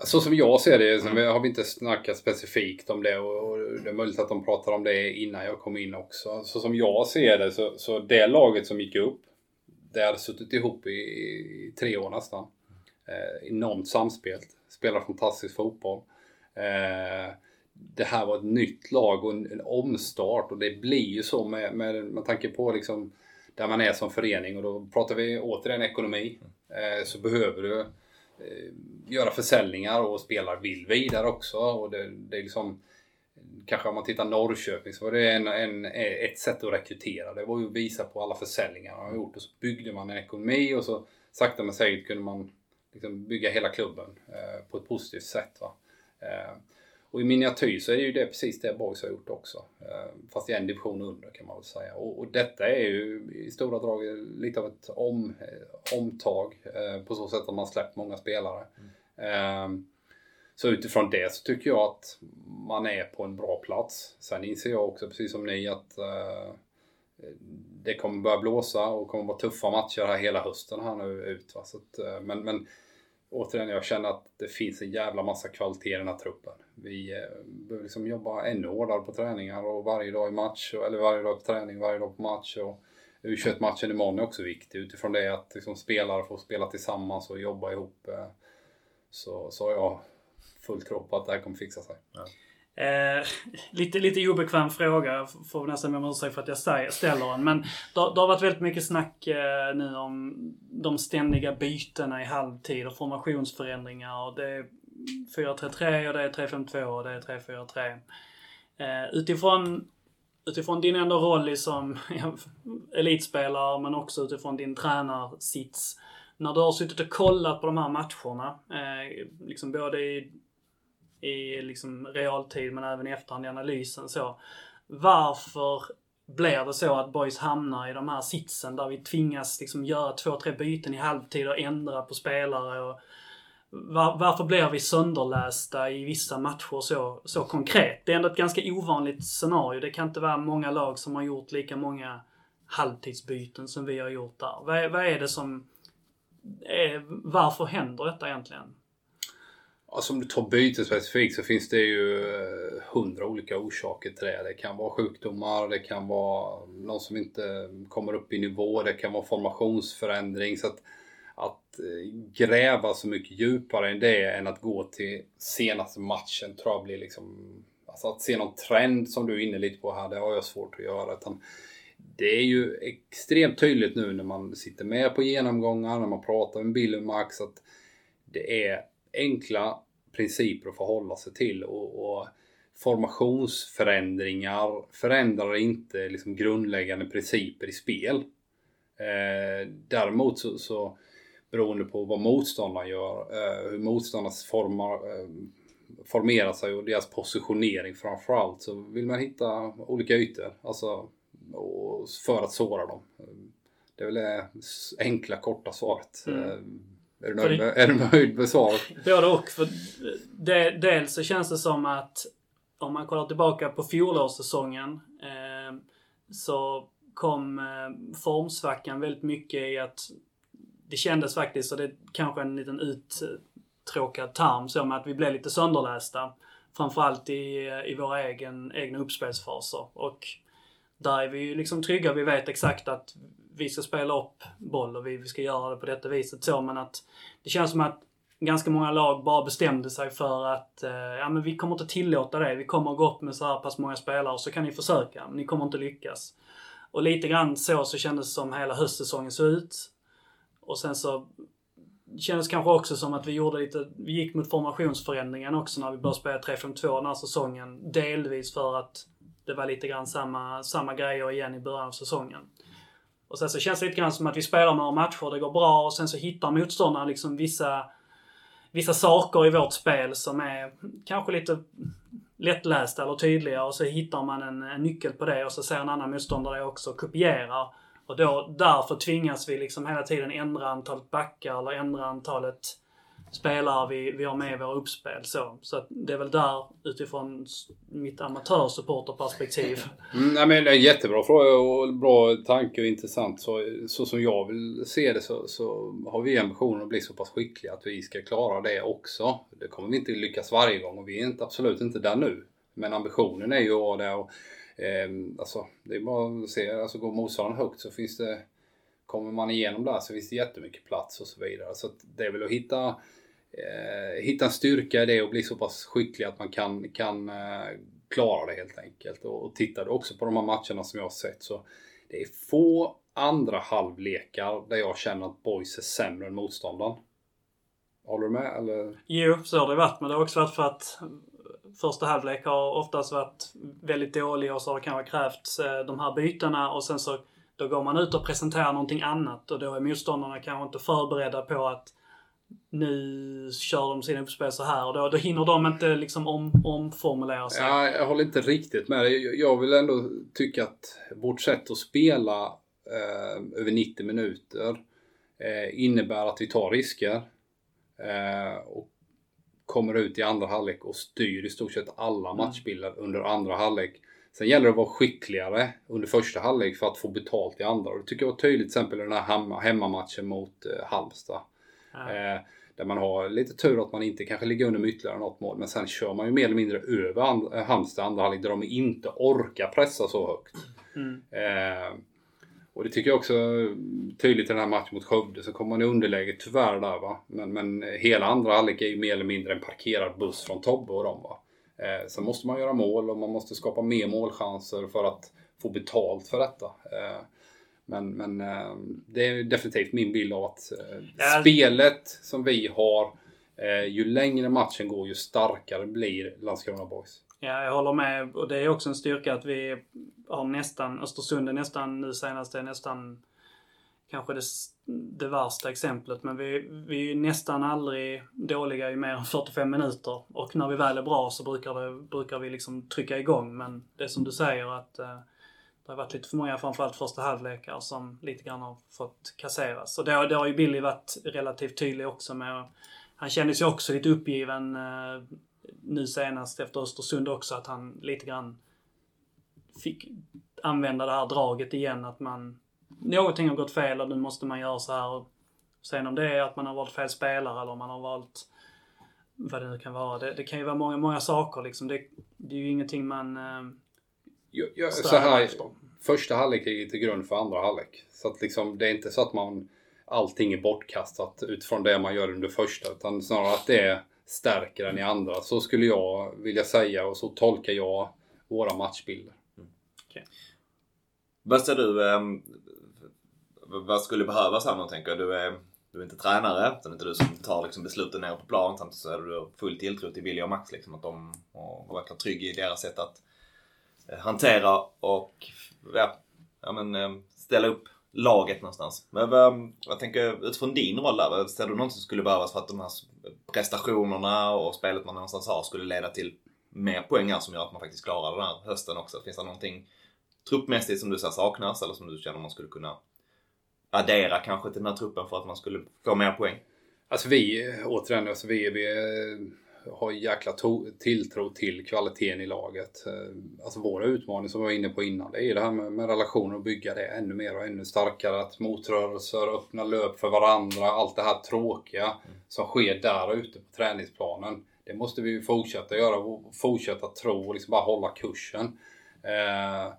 Så som jag ser det, sen har vi inte snackat specifikt om det och det är möjligt att de pratar om det innan jag kom in också. Så som jag ser det så, så det laget som gick upp det hade suttit ihop i, i tre år nästan. Eh, enormt samspel. Spelar fantastisk fotboll. Eh, det här var ett nytt lag och en, en omstart och det blir ju så med, med, med tanke på liksom där man är som förening och då pratar vi återigen ekonomi. Eh, så behöver du eh, göra försäljningar och spelare vill vidare också. Och det, det är liksom kanske om man tittar Norrköping så var det en, en, ett sätt att rekrytera. Det var ju att visa på alla försäljningar man har gjort och så byggde man en ekonomi och så sakta men säkert kunde man liksom bygga hela klubben eh, på ett positivt sätt. Va? Eh, och i miniatyr så är det ju det precis det Boys har gjort också. Eh, fast i en division under kan man väl säga. Och, och detta är ju i stora drag lite av ett om, eh, omtag eh, på så sätt att man släppt många spelare. Mm. Så utifrån det så tycker jag att man är på en bra plats. Sen inser jag också, precis som ni, att det kommer börja blåsa och kommer vara tuffa matcher här hela hösten här nu ut. Va? Så att, men, men återigen, jag känner att det finns en jävla massa kvalitet i den här truppen. Vi eh, behöver liksom jobba ännu hårdare på träningar och varje dag i match, eller varje dag på träning, varje dag på match. Och, U21-matchen imorgon är också viktig utifrån det att liksom, spelare får spela tillsammans och jobba ihop. Eh, så, så har jag full tro på att det här kommer fixa sig. Ja. Eh, lite, lite obekväm fråga, får nästan be om ursäkt för att jag ställer den. Men det, det har varit väldigt mycket snack eh, nu om de ständiga bytena i halvtid och formationsförändringar. Och det är 4-3-3 och det är 3-5-2 och det är 3-4-3. Eh, utifrån, utifrån din ändå roll som [LAUGHS] elitspelare men också utifrån din tränarsits. När du har suttit och kollat på de här matcherna, eh, liksom både i i liksom realtid men även i efterhand i analysen så. Varför blir det så att boys hamnar i de här sitsen där vi tvingas liksom göra två, tre byten i halvtid och ändra på spelare och var, varför blir vi sönderlästa i vissa matcher så, så konkret? Det är ändå ett ganska ovanligt scenario. Det kan inte vara många lag som har gjort lika många halvtidsbyten som vi har gjort där. Vad, vad är det som... Är, varför händer detta egentligen? Alltså om du tar byte specifikt så finns det ju eh, hundra olika orsaker till det. Det kan vara sjukdomar, det kan vara någon som inte kommer upp i nivå, det kan vara formationsförändring. Så att, att eh, gräva så mycket djupare än det än att gå till senaste matchen tror jag blir liksom... Alltså att se någon trend som du är inne lite på här, det har jag svårt att göra. Utan det är ju extremt tydligt nu när man sitter med på genomgångar, när man pratar med Bill och Max att det är enkla principer att förhålla sig till. Och, och formationsförändringar förändrar inte liksom grundläggande principer i spel. Eh, däremot så, så beroende på vad motståndaren gör, eh, hur motståndaren formar, eh, formerar sig och deras positionering framförallt så vill man hitta olika ytor. Alltså för att såra dem. Det är väl det enkla korta svaret. Mm. Är du nöjd, med, är du nöjd med svaret? [LAUGHS] Både och. För det, dels så känns det som att om man kollar tillbaka på fjolårssäsongen eh, så kom eh, formsvackan väldigt mycket i att det kändes faktiskt, och det är kanske en liten uttråkad term, så med att vi blev lite sönderlästa. Framförallt i, i våra egen, egna uppspelsfaser. Och där är vi ju liksom trygga. Vi vet exakt att vi ska spela upp boll och vi, vi ska göra det på detta viset så. Men att det känns som att ganska många lag bara bestämde sig för att eh, ja, men vi kommer inte tillåta det. Vi kommer gå upp med så här pass många spelare och så kan ni försöka. Men ni kommer inte lyckas. Och lite grann så, så kändes det som hela höstsäsongen såg ut. Och sen så det kändes kanske också som att vi gjorde lite, vi gick mot formationsförändringen också när vi började spela 3-5-2 den här säsongen. Delvis för att det var lite grann samma, samma grejer igen i början av säsongen. Och sen så känns det lite grann som att vi spelar några matcher, det går bra och sen så hittar motståndaren liksom vissa, vissa saker i vårt spel som är kanske lite lättlästa eller tydliga och så hittar man en, en nyckel på det och så ser en annan motståndare också och kopierar. Och då, därför tvingas vi liksom hela tiden ändra antalet backar eller ändra antalet spelare vi, vi har med i våra uppspel. Så, så att det är väl där utifrån mitt amatörsupporterperspektiv. [LAUGHS] Mm, nej, men det är en jättebra fråga och bra tanke och intressant. Så, så som jag vill se det så, så har vi ambitionen att bli så pass skickliga att vi ska klara det också. Det kommer vi inte lyckas varje gång och vi är inte, absolut inte där nu. Men ambitionen är ju att vara där och eh, alltså, det är bara att se, alltså går motståndaren högt så finns det Kommer man igenom där så finns det jättemycket plats och så vidare. Så det är väl att hitta eh, hitta en styrka i det och bli så pass skicklig att man kan, kan eh, klara det helt enkelt. Och, och tittar du också på de här matcherna som jag har sett så det är få andra halvlekar där jag känner att boys är sämre än motståndaren. Håller du med eller? Jo, så har det varit. Men det har också varit för att eh, första halvlek har oftast varit väldigt dålig och så har det kanske krävts eh, de här bytena och sen så då går man ut och presenterar någonting annat och då är motståndarna kanske inte förberedda på att nu kör de sina uppspel så här och då, då hinner de inte liksom om, omformulera sig. Ja, jag håller inte riktigt med dig. Jag vill ändå tycka att vårt sätt att spela eh, över 90 minuter eh, innebär att vi tar risker. Eh, och kommer ut i andra halvlek och styr i stort sett alla mm. matchbilder under andra halvlek. Sen gäller det att vara skickligare under första halvlek för att få betalt i andra. Och det tycker jag var tydligt till exempel i den här hemmamatchen mot eh, Halmstad. Eh, där man har lite tur att man inte kanske ligger under med ytterligare något mål. Men sen kör man ju mer eller mindre över and eh, Halmstad andra halvlek där de inte orkar pressa så högt. Mm. Eh, och det tycker jag också tydligt i den här matchen mot Skövde. Så kommer man i underläge tyvärr där va. Men, men hela andra halvlek är ju mer eller mindre en parkerad buss från Tobbe och dem va. Eh, sen måste man göra mål och man måste skapa mer målchanser för att få betalt för detta. Eh, men, men eh, det är definitivt min bild av att eh, ja. spelet som vi har, eh, ju längre matchen går ju starkare blir Landskrona Boys. Ja, jag håller med. Och det är också en styrka att vi har nästan, Östersund är nästan, nu senast är nästan kanske det, det värsta exemplet. Men vi, vi är nästan aldrig dåliga i mer än 45 minuter. Och när vi väl är bra så brukar, det, brukar vi liksom trycka igång. Men det är som du säger att det har varit lite för många, framförallt första halvlekar, som lite grann har fått kasseras. Och det, det har ju Billy varit relativt tydlig också med. Han kändes ju också lite uppgiven eh, nu senast efter Östersund också, att han lite grann fick använda det här draget igen, att man... Någonting har gått fel och nu måste man göra så här. Och sen om det är att man har valt fel spelare eller om man har valt vad det nu kan vara. Det, det kan ju vara många, många saker liksom. Det, det är ju ingenting man eh, jag, jag, så här, första halvlek ligger till grund för andra halvlek. Så att liksom, det är inte så att man allting är bortkastat utifrån det man gör under första. Utan snarare att det stärker den i andra. Så skulle jag vilja säga och så tolkar jag våra matchbilder. Mm. Okay. Vad ser du, eh, vad skulle behövas här nu tänker du? Är, du är inte tränare, så det är inte du som tar liksom, besluten ner på plan. Samtidigt så är du full tilltro till William och Max. Liksom, att de och, verkar trygg i deras sätt att Eh, hantera och ja, ja, men, eh, ställa upp laget någonstans. Men eh, vad, vad tänker utifrån din roll där? Ser du något som skulle behövas för att de här prestationerna och spelet man någonstans har skulle leda till mer poäng som gör att man faktiskt klarar den här hösten också? Finns det någonting truppmässigt som du ser saknas eller som du känner man skulle kunna addera kanske till den här truppen för att man skulle få mer poäng? Alltså vi, återigen, alltså vi, vi ha jäkla tilltro till kvaliteten i laget. Eh, alltså våra utmaningar som vi var inne på innan, det är ju det här med, med relationer och bygga det ännu mer och ännu starkare. Att motrörelser, öppna löp för varandra, allt det här tråkiga som sker där ute på träningsplanen. Det måste vi fortsätta göra och fortsätta tro och liksom bara hålla kursen. Eh,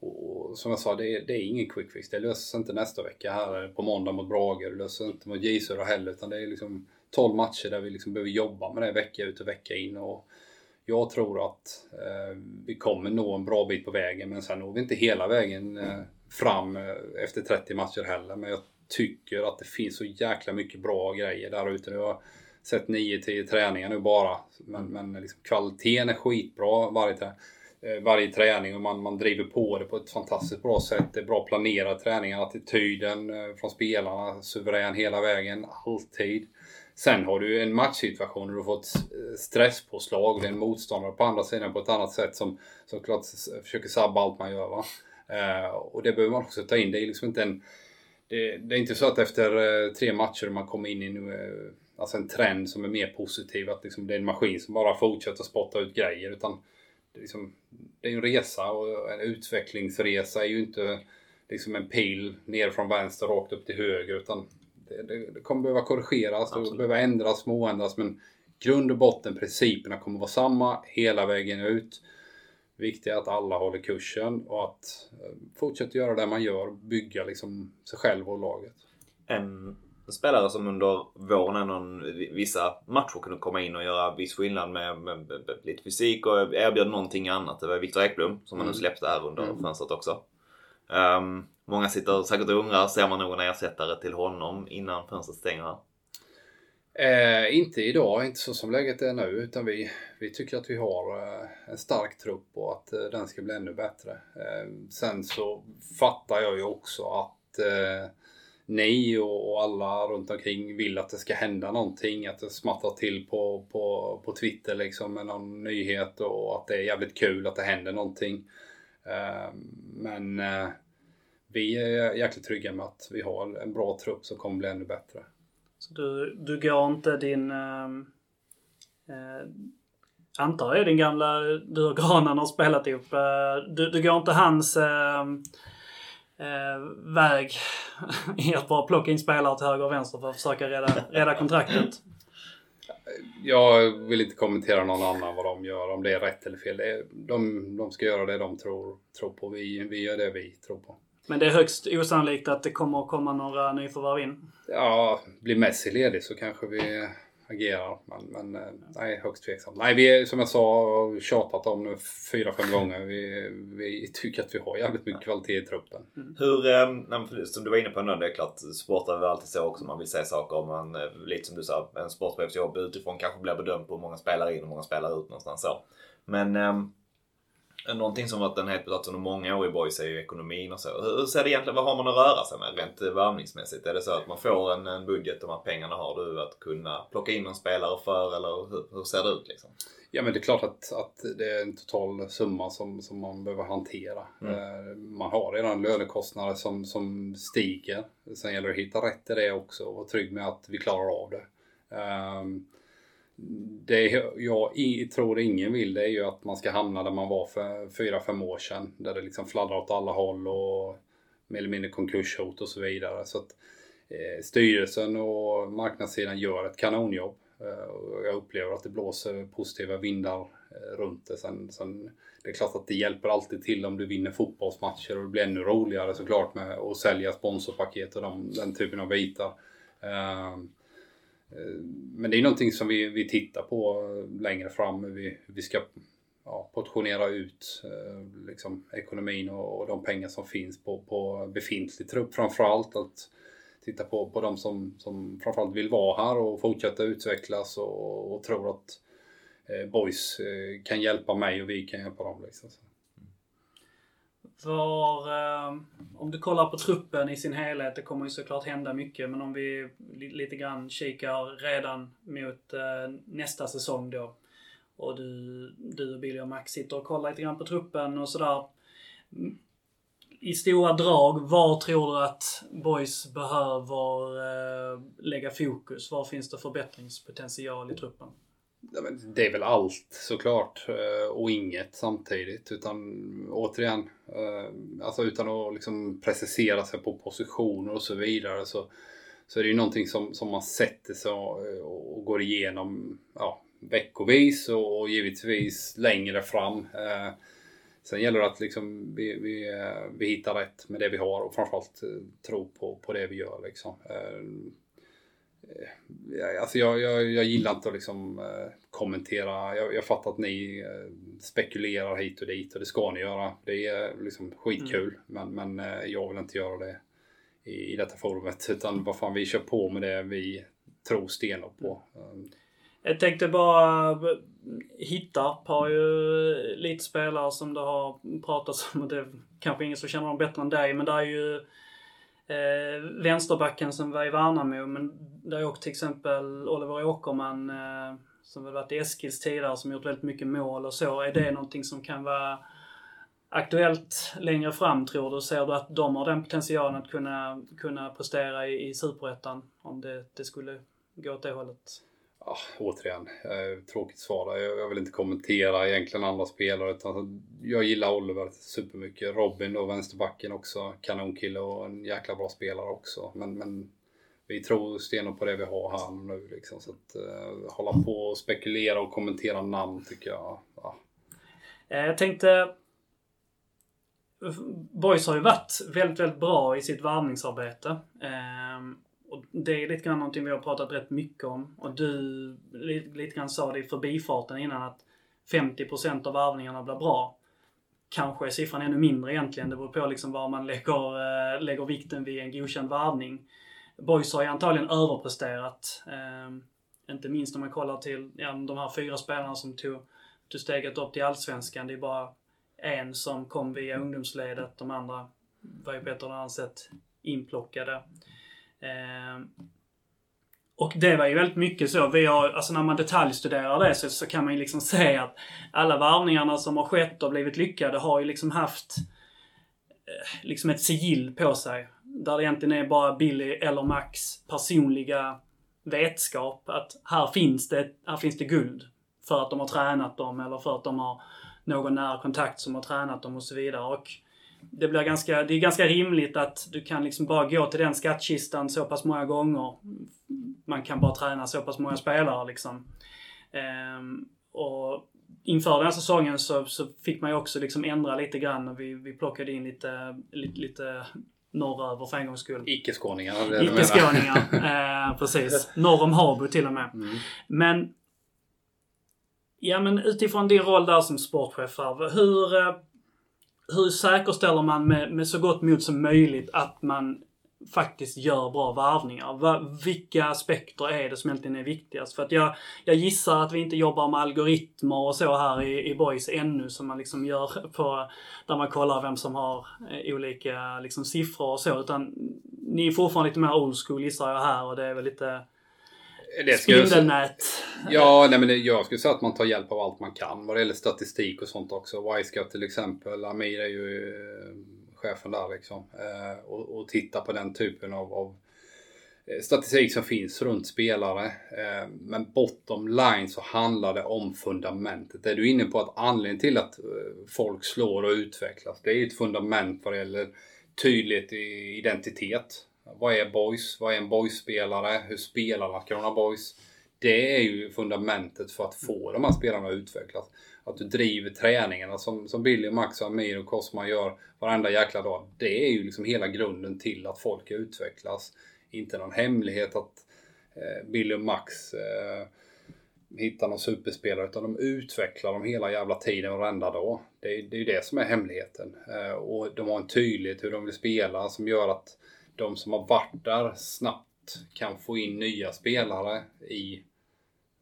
och som jag sa, det är, det är ingen quick fix. Det löser sig inte nästa vecka här på måndag mot Brage. Det löser sig inte mot J heller. Utan det är liksom 12 matcher där vi liksom behöver jobba med det vecka ut och vecka in. Och jag tror att eh, vi kommer nå en bra bit på vägen. Men sen når vi inte hela vägen eh, fram eh, efter 30 matcher heller. Men jag tycker att det finns så jäkla mycket bra grejer där ute. Jag har sett 9-10 träningar nu bara. Men, men liksom, kvaliteten är skitbra varje träning. Eh, varje träning och man, man driver på det på ett fantastiskt bra sätt. Det är bra planerad träning, attityden eh, från spelarna, suverän hela vägen, alltid. Sen har du en matchsituation där du har fått eh, stresspåslag. Det är en motståndare på andra sidan på ett annat sätt som såklart försöker sabba allt man gör. Va? Eh, och det behöver man också ta in. Det är liksom inte en... Det, det är inte så att efter eh, tre matcher man kommer in i en, alltså en trend som är mer positiv. Att liksom det är en maskin som bara fortsätter spotta ut grejer. Utan det, liksom, det är en resa och en utvecklingsresa är ju inte liksom en pil ner från vänster rakt upp till höger utan det, kommer behöva korrigeras och behöva ändras, småändras men grund och botten, principerna kommer vara samma hela vägen ut. Viktigt är att alla håller kursen och att eh, fortsätta göra det man gör, bygga liksom sig själv och laget. En spelare som under våren ändå vissa matcher kunde komma in och göra viss skillnad med, med, med, med lite fysik och erbjöd någonting annat. Det var Viktor Ekblom som man nu mm. släppte här under mm. fönstret också. Um, många sitter säkert och undrar, ser man någon ersättare till honom innan fönstret stänger? Eh, inte idag, inte så som läget är nu. Utan vi, vi tycker att vi har eh, en stark trupp och att eh, den ska bli ännu bättre. Eh, sen så fattar jag ju också att eh, ni och, alla runt omkring vill att det ska hända någonting. Att det smattrar till på, på, på Twitter liksom med någon nyhet och att det är jävligt kul att det händer någonting. Eh, men eh, vi är jäkligt trygga med att vi har en bra trupp som kommer bli ännu bättre. Så du, du går inte din... Eh, eh, antar jag din gamla... Du och Granen har spelat ihop. Eh, du, du går inte hans eh, eh, väg i att bara plocka in spelare till höger och vänster för att försöka rädda, rädda kontraktet. Jag vill inte kommentera någon annan vad de gör, om det är rätt eller fel. De, de ska göra det de tror, tror på. Vi, vi gör det vi tror på. Men det är högst osannolikt att det kommer att komma några nyförvärv in? Ja, blir Messi ledig så kanske vi agerar. Men, men eh, nej, högst tveksamt. Nej, vi är som jag sa och tjatat om nu fyra, fem gånger. Vi, vi tycker att vi har jävligt mycket kvalitet i truppen. Mm. Hur, eh, som du var inne på nu, det är klart sportare är alltid så också. Man vill se saker om man, eh, lite som du sa, en sportchefs jobb utifrån kanske blir bedömd på hur många spelare in och hur många spelare ut någonstans så. Men Någonting som varit en het potatis under många år i boys är ju ekonomin och så. Hur ser det egentligen, vad har man att röra sig med rent värvningsmässigt? Är det så att man får en, en budget och de här pengarna har du att kunna plocka in en spelare för eller hur, hur ser det ut liksom? Ja men det är klart att, att det är en total summa som, som man behöver hantera. Mm. Eh, man har redan lönekostnader som, som stiger. Sen gäller det att hitta rätt i det också och vara trygg med att vi klarar av det. Um, det jag tror ingen vill det är ju att man ska hamna där man var för 4-5 år sedan. Där det liksom fladdrar åt alla håll och mer eller mindre konkurshot och så vidare. Så att, eh, styrelsen och marknadssidan gör ett kanonjobb. Eh, och jag upplever att det blåser positiva vindar eh, runt det. Sen, sen, det är klart att det hjälper alltid till om du vinner fotbollsmatcher och det blir ännu roligare såklart med att sälja sponsorpaket och de, den typen av bitar. Eh, Eh, men det är någonting som vi, vi tittar på längre fram. Hur vi, vi ska ja, portionera ut eh, liksom, ekonomin och, och, de pengar som finns på, på befintlig trupp framförallt. Att titta på, på de som, som framförallt vill vara här och fortsätta utvecklas och, och tror att eh, boys eh, kan hjälpa mig och vi kan hjälpa dem. Liksom. Var, eh, om du kollar på truppen i sin helhet, det kommer ju såklart hända mycket, men om vi lite grann kikar redan mot eh, nästa säsong då. Och du, du Billy och Max sitter och kollar lite grann på truppen och sådär. I stora drag, var tror du att Boys behöver eh, lägga fokus? Var finns det förbättringspotential i truppen? Det är väl allt såklart eh, och inget samtidigt. Utan återigen, eh, alltså utan att liksom precisera sig på positioner och så vidare så, så är det ju någonting som, som man sätter sig och, och går igenom ja, veckovis och, och givetvis längre fram. Eh, sen gäller det att liksom vi, vi, vi hittar rätt med det vi har och framförallt tro på, på det vi gör. Liksom. Alltså jag, jag, jag gillar inte att liksom, kommentera. Jag, jag fattar att ni eh, spekulerar hit och dit och det ska ni göra. Det är liksom skitkul. Mm. Men, men eh, jag vill inte göra det i, i detta forumet. Utan vad fan, vi kör på med det vi tror stenhårt på. Mm. Jag tänkte bara Hittarp har ju lite spelare som det har pratats om. Det är kanske ingen som känner dem bättre än dig, men det är ju eh, vänsterbacken som var i Värnamo, men det är också till exempel Oliver Åkerman eh, som väl varit i Eskils tidigare som gjort väldigt mycket mål och så. Är det någonting som kan vara aktuellt längre fram tror du? Ser du att de har den potentialen att kunna, kunna prestera i, i Superettan om det, det skulle gå åt det hållet? Ja, återigen, eh, tråkigt svar där. Jag, jag vill inte kommentera egentligen andra spelare utan jag gillar Oliver supermycket. Robin då, vänsterbacken också, kanonkille och en jäkla bra spelare också. Men, men vi tror stenhårt på det vi har här nu liksom. Så att uh, hålla på och spekulera och kommentera namn tycker jag, ja. Eh, jag tänkte eh, Boys har ju varit väldigt, väldigt bra i sitt varvningsarbete. Eh, och det är lite grann någonting vi har pratat rätt mycket om. Och du lite, lite grann sa det i förbifarten innan att 50% av varvningarna blir bra. Kanske är siffran ännu mindre egentligen. Det beror på liksom var man lägger, äh, lägger vikten vid en godkänd varvning. Boys har ju antagligen överpresterat. Eh, inte minst om man kollar till ja, de här fyra spelarna som tog, tog steget upp till Allsvenskan. Det är bara en som kom via ungdomsledet. De andra var ju på ett eller annat sätt inplockade. Eh, och det var ju väldigt mycket så. Vi har, alltså när man detaljstuderar det så, så kan man ju liksom [LAUGHS] se att alla varvningarna som har skett och blivit lyckade har ju liksom haft eh, liksom ett sigill på sig. Där det egentligen är bara Billy eller Max personliga vetskap att här finns det, här finns det guld. För att de har tränat dem eller för att de har någon nära kontakt som har tränat dem och så vidare. Och det, blir ganska, det är ganska rimligt att du kan liksom bara gå till den skattkistan så pass många gånger. Man kan bara träna så pass många spelare liksom. Ehm, och inför den här säsongen så, så fick man ju också liksom ändra lite grann vi, vi plockade in lite, lite, lite norröver för en gångs skull. Icke-skåningar. Icke-skåningar, [LAUGHS] eh, precis. Norr om Habo till och med. Mm. Men Ja men utifrån din roll där som sportchef hur, eh, hur säkerställer man med, med så gott mod som möjligt att man faktiskt gör bra varvningar? Va, vilka aspekter är det som egentligen är viktigast? För att jag, jag gissar att vi inte jobbar med algoritmer och så här i, i Boys ännu som man liksom gör på, där man kollar vem som har eh, olika liksom, siffror och så. Utan ni är fortfarande lite mer old school gissar jag här och det är väl lite Spindelnät. Ja, nej, men jag skulle säga att man tar hjälp av allt man kan vad det gäller statistik och sånt också. Wisecout till exempel. Amir är ju eh, chefen där liksom. Eh, och, och titta på den typen av, av eh, statistik som finns runt spelare. Eh, men bottom line så handlar det om fundamentet. Det är du inne på att anledningen till att eh, folk slår och utvecklas, det är ju ett fundament vad det gäller tydlighet i identitet. Vad är boys? Vad är en boys-spelare? Hur spelar Landskrona boys? Det är ju fundamentet för att få de här spelarna att utvecklas. Att du driver träningarna som, som Billy, Max, Amir och Cosma gör varenda jäkla dag. Det är ju liksom hela grunden till att folk utvecklas. Inte någon hemlighet att eh, Billy och Max eh, hittar någon superspelare utan de utvecklar dem hela jävla tiden varenda dag. Det, det är ju det som är hemligheten. Eh, och de har en tydlighet hur de vill spela som gör att de som har varit där snabbt kan få in nya spelare i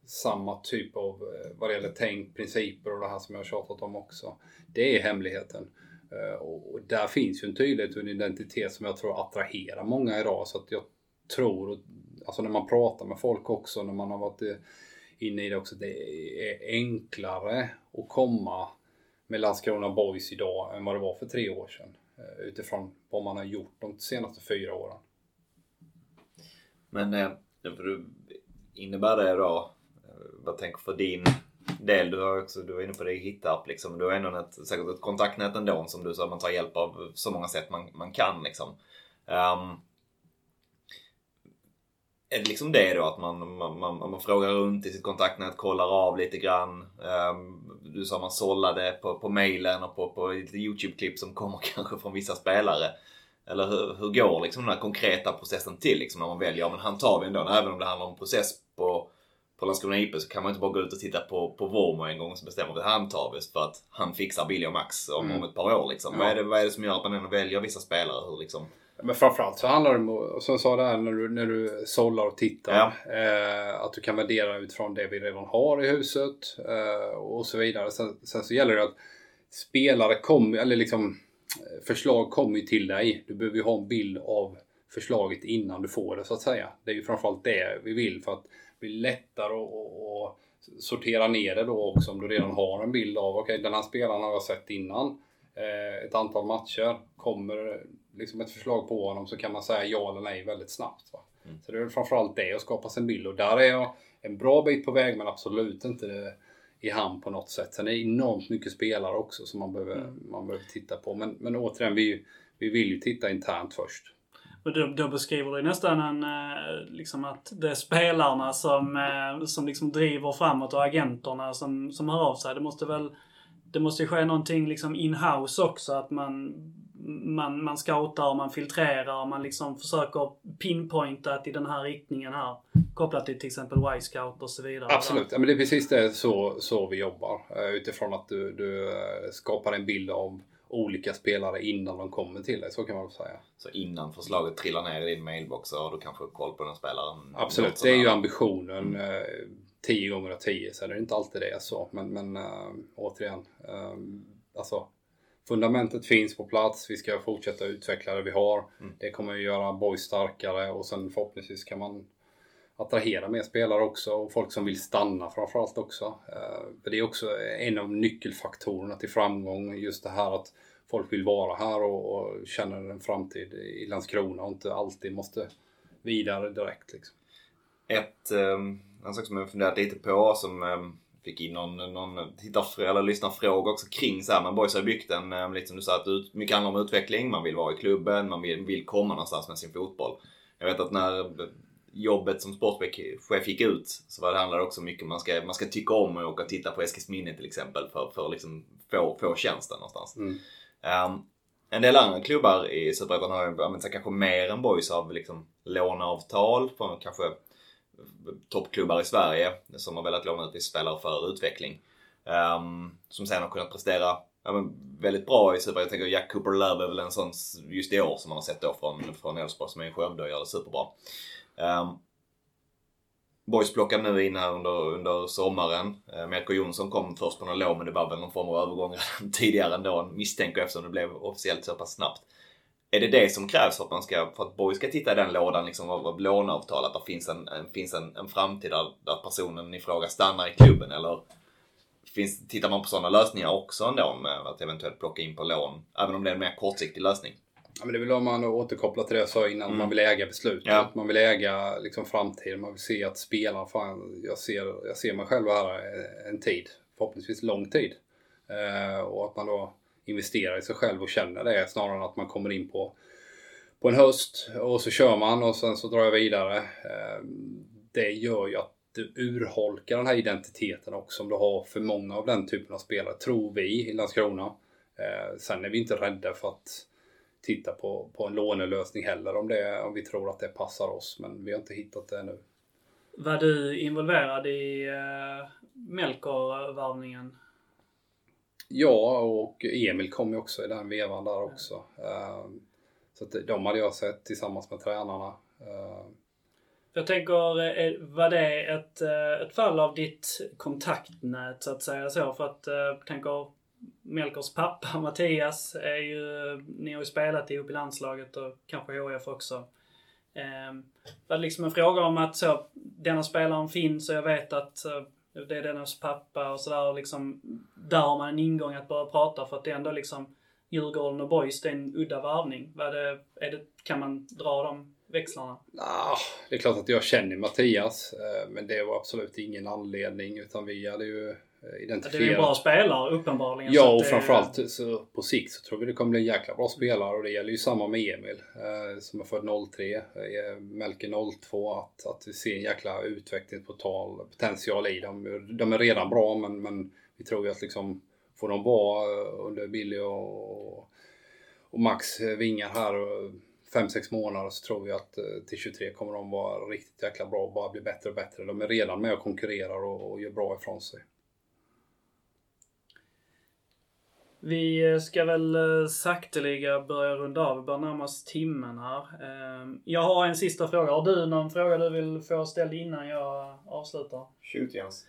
samma typ av, eh, vad det gäller tänk, principer och det här som jag har tjatat om också. Det är hemligheten. Eh, och där finns ju en tydlighet och en identitet som jag tror attraherar många idag. Så att jag tror, alltså när man pratar med folk också, när man har varit eh, inne i det också, det är enklare att komma med Landskrona Boys idag än vad det var för tre år sedan. Utifrån vad man har gjort de senaste fyra åren. Men eh, innebär det då, vad tänker för din del? Du var, också, du var inne på det i Hittarp liksom. Du har ändå ett, säkert ett kontaktnät ändå som du sa, man tar hjälp av så många sätt man, man kan liksom. Um, är det liksom det då att man, man, man, man frågar runt i sitt kontaktnät, kollar av lite grann. Um, du sa man sållade på, på mailen och på, på lite YouTube-klipp som kommer [LAUGHS] kanske från vissa spelare. Eller hur, hur går liksom den här konkreta processen till liksom när man väljer, men han tar vi ändå. Även om det handlar om process på, på Landskrona IP så kan man inte bara gå ut och titta på, på Vormo en gång och så bestämmer att han tar vi för att han fixar Billy och Max om, Mm. om ett par år liksom. Ja. Vad, är det, vad är det som gör att man ändå väljer vissa spelare? Hur liksom, Men framförallt så handlar det om, som jag sa där när du, när du sållar och tittar. Ja. Eh, att du kan värdera utifrån det vi redan har i huset eh, och så vidare. Sen, sen så gäller det att spelare kommer, eller liksom eh, förslag kommer ju till dig. Du behöver ju ha en bild av förslaget innan du får det så att säga. Det är ju framförallt det vi vill för att blir lättare att- sortera ner det då också om du redan har en bild av okej den här spelaren har jag sett innan eh, ett antal matcher. Kommer liksom ett förslag på honom så kan man säga ja eller nej väldigt snabbt. Mm. Så det är framförallt det att skapa sig en bild och där är jag en bra bit på väg men absolut inte i hamn på något sätt. Sen är det enormt mycket spelare också som man behöver, Mm. man behöver titta på. Men, men återigen, vi, vi vill ju titta internt först. Och då, då beskriver du nästan en, eh, liksom att det är spelarna som, eh, som liksom driver framåt och agenterna som, som hör av sig. Det måste väl det måste ju ske någonting liksom in-house också. Att man, man, man scoutar och man filtrerar och man liksom försöker pinpointa att i den här riktningen här. Kopplat till till exempel Y-scout och så vidare. Absolut, ja, men det är precis det så, så vi jobbar. Eh, utifrån att du, du skapar en bild av olika spelare innan de kommer till dig. Så kan man väl säga. så innan förslaget trillar ner i din mailbox så har du kanske koll på den spelaren. Absolut, det är ju ambitionen. eh, 10 gånger av 10 så är det inte alltid det så. Men, men äh, återigen, äh, alltså fundamentet finns på plats. Vi ska fortsätta utveckla det vi har. Mm. Det kommer att göra boys starkare och sen förhoppningsvis kan man attrahera mer spelare också och folk som vill stanna framförallt också. Eh, för det är också en av nyckelfaktorerna till framgång. Just det här att folk vill vara här och, och känner en framtid i Landskrona och inte alltid måste vidare direkt. Liksom. Ett, um, en sak som jag funderat lite på som um, fick in någon, någon tittar, eller lyssnarfråga också kring så här, men Boys har byggt en, um, lite som du sa, att ut, mycket handlar om utveckling. Man vill vara i klubben, man vill, vill komma någonstans med sin fotboll. Jag vet att när jobbet som sportchef gick ut så var det handlar också mycket om man ska, man ska tycka om att åka och titta på Eskilsminne till exempel för, för att liksom få, få tjänsten någonstans. Mm. Um, en del andra klubbar i Superettan har ju använt sig kanske mer än Boys av liksom låneavtal från kanske toppklubbar i Sverige som har velat låna ut vissa spelare för utveckling. Um, som sen har kunnat prestera ja, väldigt bra i Superettan. Jag tänker Jack Cooper Love är väl en sån just i år som man har sett då från, från Elfsborg som är i Skövde och gör det superbra. Um, Boys plockade nu in här under, under sommaren. Eh, Melker Jonsson kom först på någon lån men det var väl någon form av övergång redan [LAUGHS] tidigare ändå misstänker jag eftersom det blev officiellt så pass snabbt. Är det det som krävs för att, man ska, för att Boys ska titta i den lådan liksom av, av låneavtal? Att det finns en, en, finns en, en framtid där, där personen i fråga stannar i klubben? Eller finns, tittar man på sådana lösningar också ändå med att eventuellt plocka in på lån? Även om det är en mer kortsiktig lösning. Ja, men det är väl om man återkopplar till det jag sa innan, Mm. man vill äga beslutet. Ja. Man vill äga liksom, framtiden, man vill se att spelaren, fan, jag ser, jag ser mig själv här en tid, förhoppningsvis lång tid. Eh, och att man då investerar i sig själv och känner det snarare än att man kommer in på, på en höst och så kör man och sen så drar jag vidare. Eh, det gör ju att du urholkar den här identiteten också om du har för många av den typen av spelare, tror vi i Landskrona. Eh, sen är vi inte rädda för att titta på, på en lånelösning heller om, det, om vi tror att det passar oss. Men vi har inte hittat det ännu. Var du involverad i uh, Melker-värvningen? Ja, och Emil kom ju också i den vevan där också. Eh, så att de hade jag sett tillsammans med tränarna. Eh, Jag tänker, eh, var det ett, eh, ett fall av ditt kontaktnät så att säga så? För att, eh, tänker, Melkers pappa [LAUGHS] Mattias är ju, ni har ju spelat ihop i landslaget och kanske HF också. Eh, var det liksom en fråga om att så, denna spelaren finns och jag vet att eh, det är dennas pappa och sådär liksom, där har man en ingång att börja prata för att det är ändå liksom Djurgården och Boys, det är en udda värvning. Var det, är det, kan man dra de växlarna? Nah, det är klart att jag känner Mattias, eh, men det var absolut ingen anledning utan vi hade ju eh, identifierat... Det är ju bra spelare uppenbarligen. Ja, och framförallt så på sikt så tror vi det kommer bli en jäkla bra spelare och det gäller ju samma med Emil eh, som är född 03, eh, Melker 02. Att, att vi ser en jäkla utvecklingspotential potential i dem. De är redan bra men, men vi tror ju att liksom får de vara eh, under Billy och, och Max vingar här 5-6 månader så tror vi att eh, till 23 kommer de vara riktigt jäkla bra och bara bli bättre och bättre. De är redan med och konkurrerar och, och gör bra ifrån sig. Vi eh, ska väl eh, sakteliga börja runda av. Vi börjar närma oss timmen här. Ehm, jag har en sista fråga. Har du någon fråga du vill få ställd innan jag avslutar? Shoot Jens.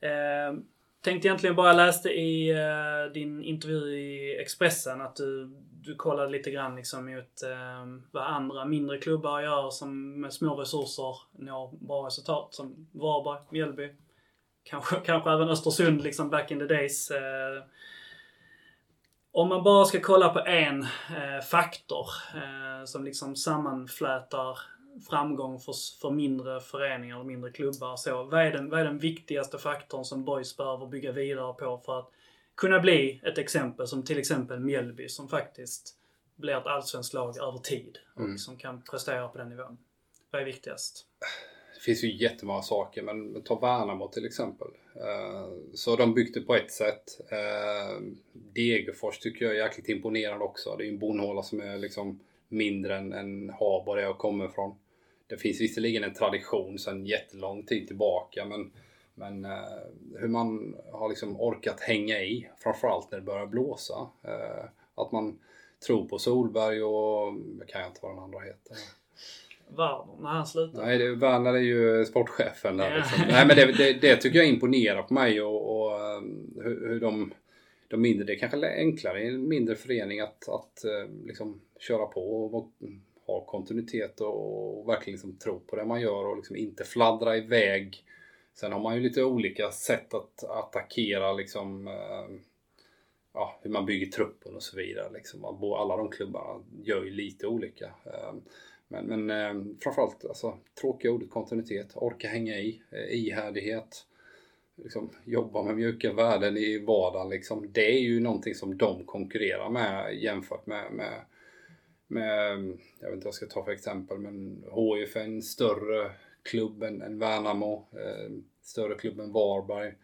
Eh, tänkte egentligen bara läste i eh, din intervju i Expressen att du, du kollade lite grann liksom mot eh, vad andra mindre klubbar gör som med små resurser når bra resultat. Som Varberg, Mjällby, kanske, kanske även Östersund liksom back in the days. Om man bara ska kolla på en eh, faktor eh, som liksom sammanflätar framgång för, för mindre föreningar och mindre klubbar. Så, vad, är den, vad är den viktigaste faktorn som Boys behöver bygga vidare på för att kunna bli ett exempel som till exempel Mjällby som faktiskt blir ett allsvenskt lag över tid och mm. som kan prestera på den nivån. Vad är viktigast? Det finns ju jättemånga saker, men ta Värnamo till exempel. Eh, så de byggde på ett sätt. Eh, Degerfors tycker jag är jäkligt imponerande också. Det är ju en bonhåla som är liksom mindre än, än Habo där jag kommer ifrån. Det finns visserligen en tradition sedan jättelång tid tillbaka men, men eh, hur man har liksom orkat hänga i, framförallt när det börjar blåsa. Eh, att man tror på Solberg och, kan jag inte vad den andra heter. Werner när han slutar? Nej, det, Werner är ju sportchefen där. Liksom. Nej, men det, det, det, tycker jag imponerar på mig och, och um, hur, hur de, de mindre, det är kanske enklare i en mindre förening att, att liksom köra på och ha kontinuitet och, och verkligen liksom tro på det man gör och liksom inte fladdra iväg. Sen har man ju lite olika sätt att attackera liksom eh, ja, hur man bygger truppen och så vidare. Liksom. Alla de klubbarna gör ju lite olika. Men, men eh, framförallt alltså, tråkiga ordet kontinuitet, orka hänga i, eh, ihärdighet. Liksom, jobba med mjuka värden i vardagen. Liksom. Det är ju någonting som de konkurrerar med jämfört med, med med, jag vet inte vad jag ska ta för exempel, men HIF är en större klubb än, än Värnamo, eh, större klubb än Varberg.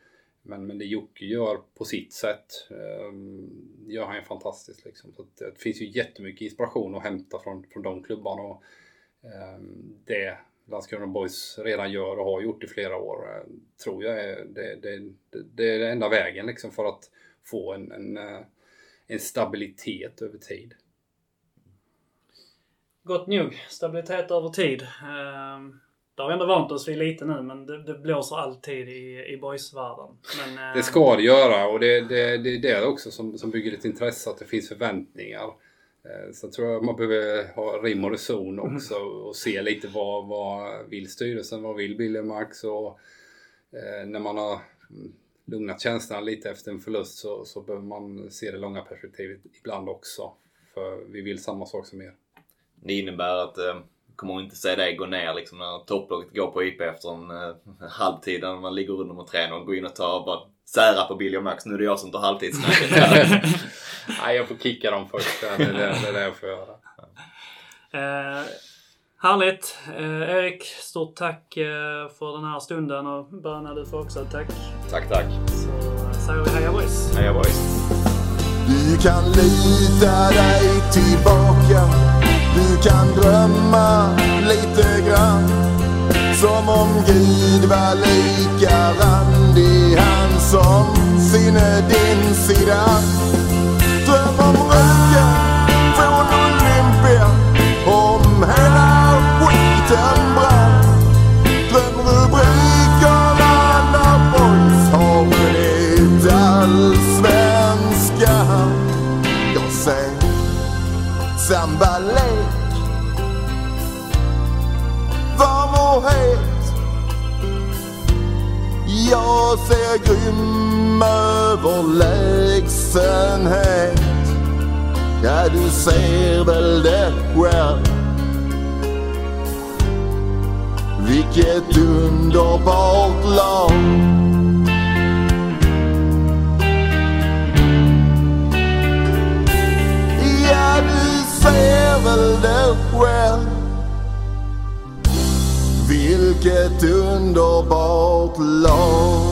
Men, men det Jocke gör på sitt sätt eh, gör han ju fantastiskt. Liksom. Så det, eh, det finns ju jättemycket inspiration att hämta från, från de klubbarna. Och, eh, det Landskrona Boys redan gör och har gjort i flera år eh, tror jag är det, det, det, det är den enda vägen liksom, för att få en, en, eh, en stabilitet över tid. Gott nog. Stabilitet över tid. Ehm, det har vi ändå vant oss vid lite nu, men det, det blåser alltid i, i boysvärlden. Men, det ska det göra och det, det, det är det också som, som bygger ett intresse, att det finns förväntningar. Ehm, så tror jag man behöver ha rim och reson mm. också och se lite vad, vad vill styrelsen, vad vill Billy Max och eh, när man har lugnat känslorna lite efter en förlust så, så behöver man se det långa perspektivet ibland också. För vi vill samma sak som er. Det innebär att eh, kommer inte se dig gå ner liksom när topplaget går på IP efter en eh, halvtid när man ligger under mot 3 och gå in och ta bara sära på Billy och Max. Nu är det jag som tar halvtidssnacket [LAUGHS] Nej, jag får kicka dem först. Det är det, det, är det jag får göra. Eh, härligt! Eh, Erik, stort tack eh, för den här stunden och Böna du får också tack. Tack, tack. Så säger vi heja boys! Heja boys! Du kan lita dig tillbaka du kan drömma lite grann som om Gud var lika randig han som sinne din sida. Dröm om röd Jag ser grym överlägsenhet. Ja, du ser väl det själv. Vilket underbart lag Ja, du ser väl det själv Vilket underbart lag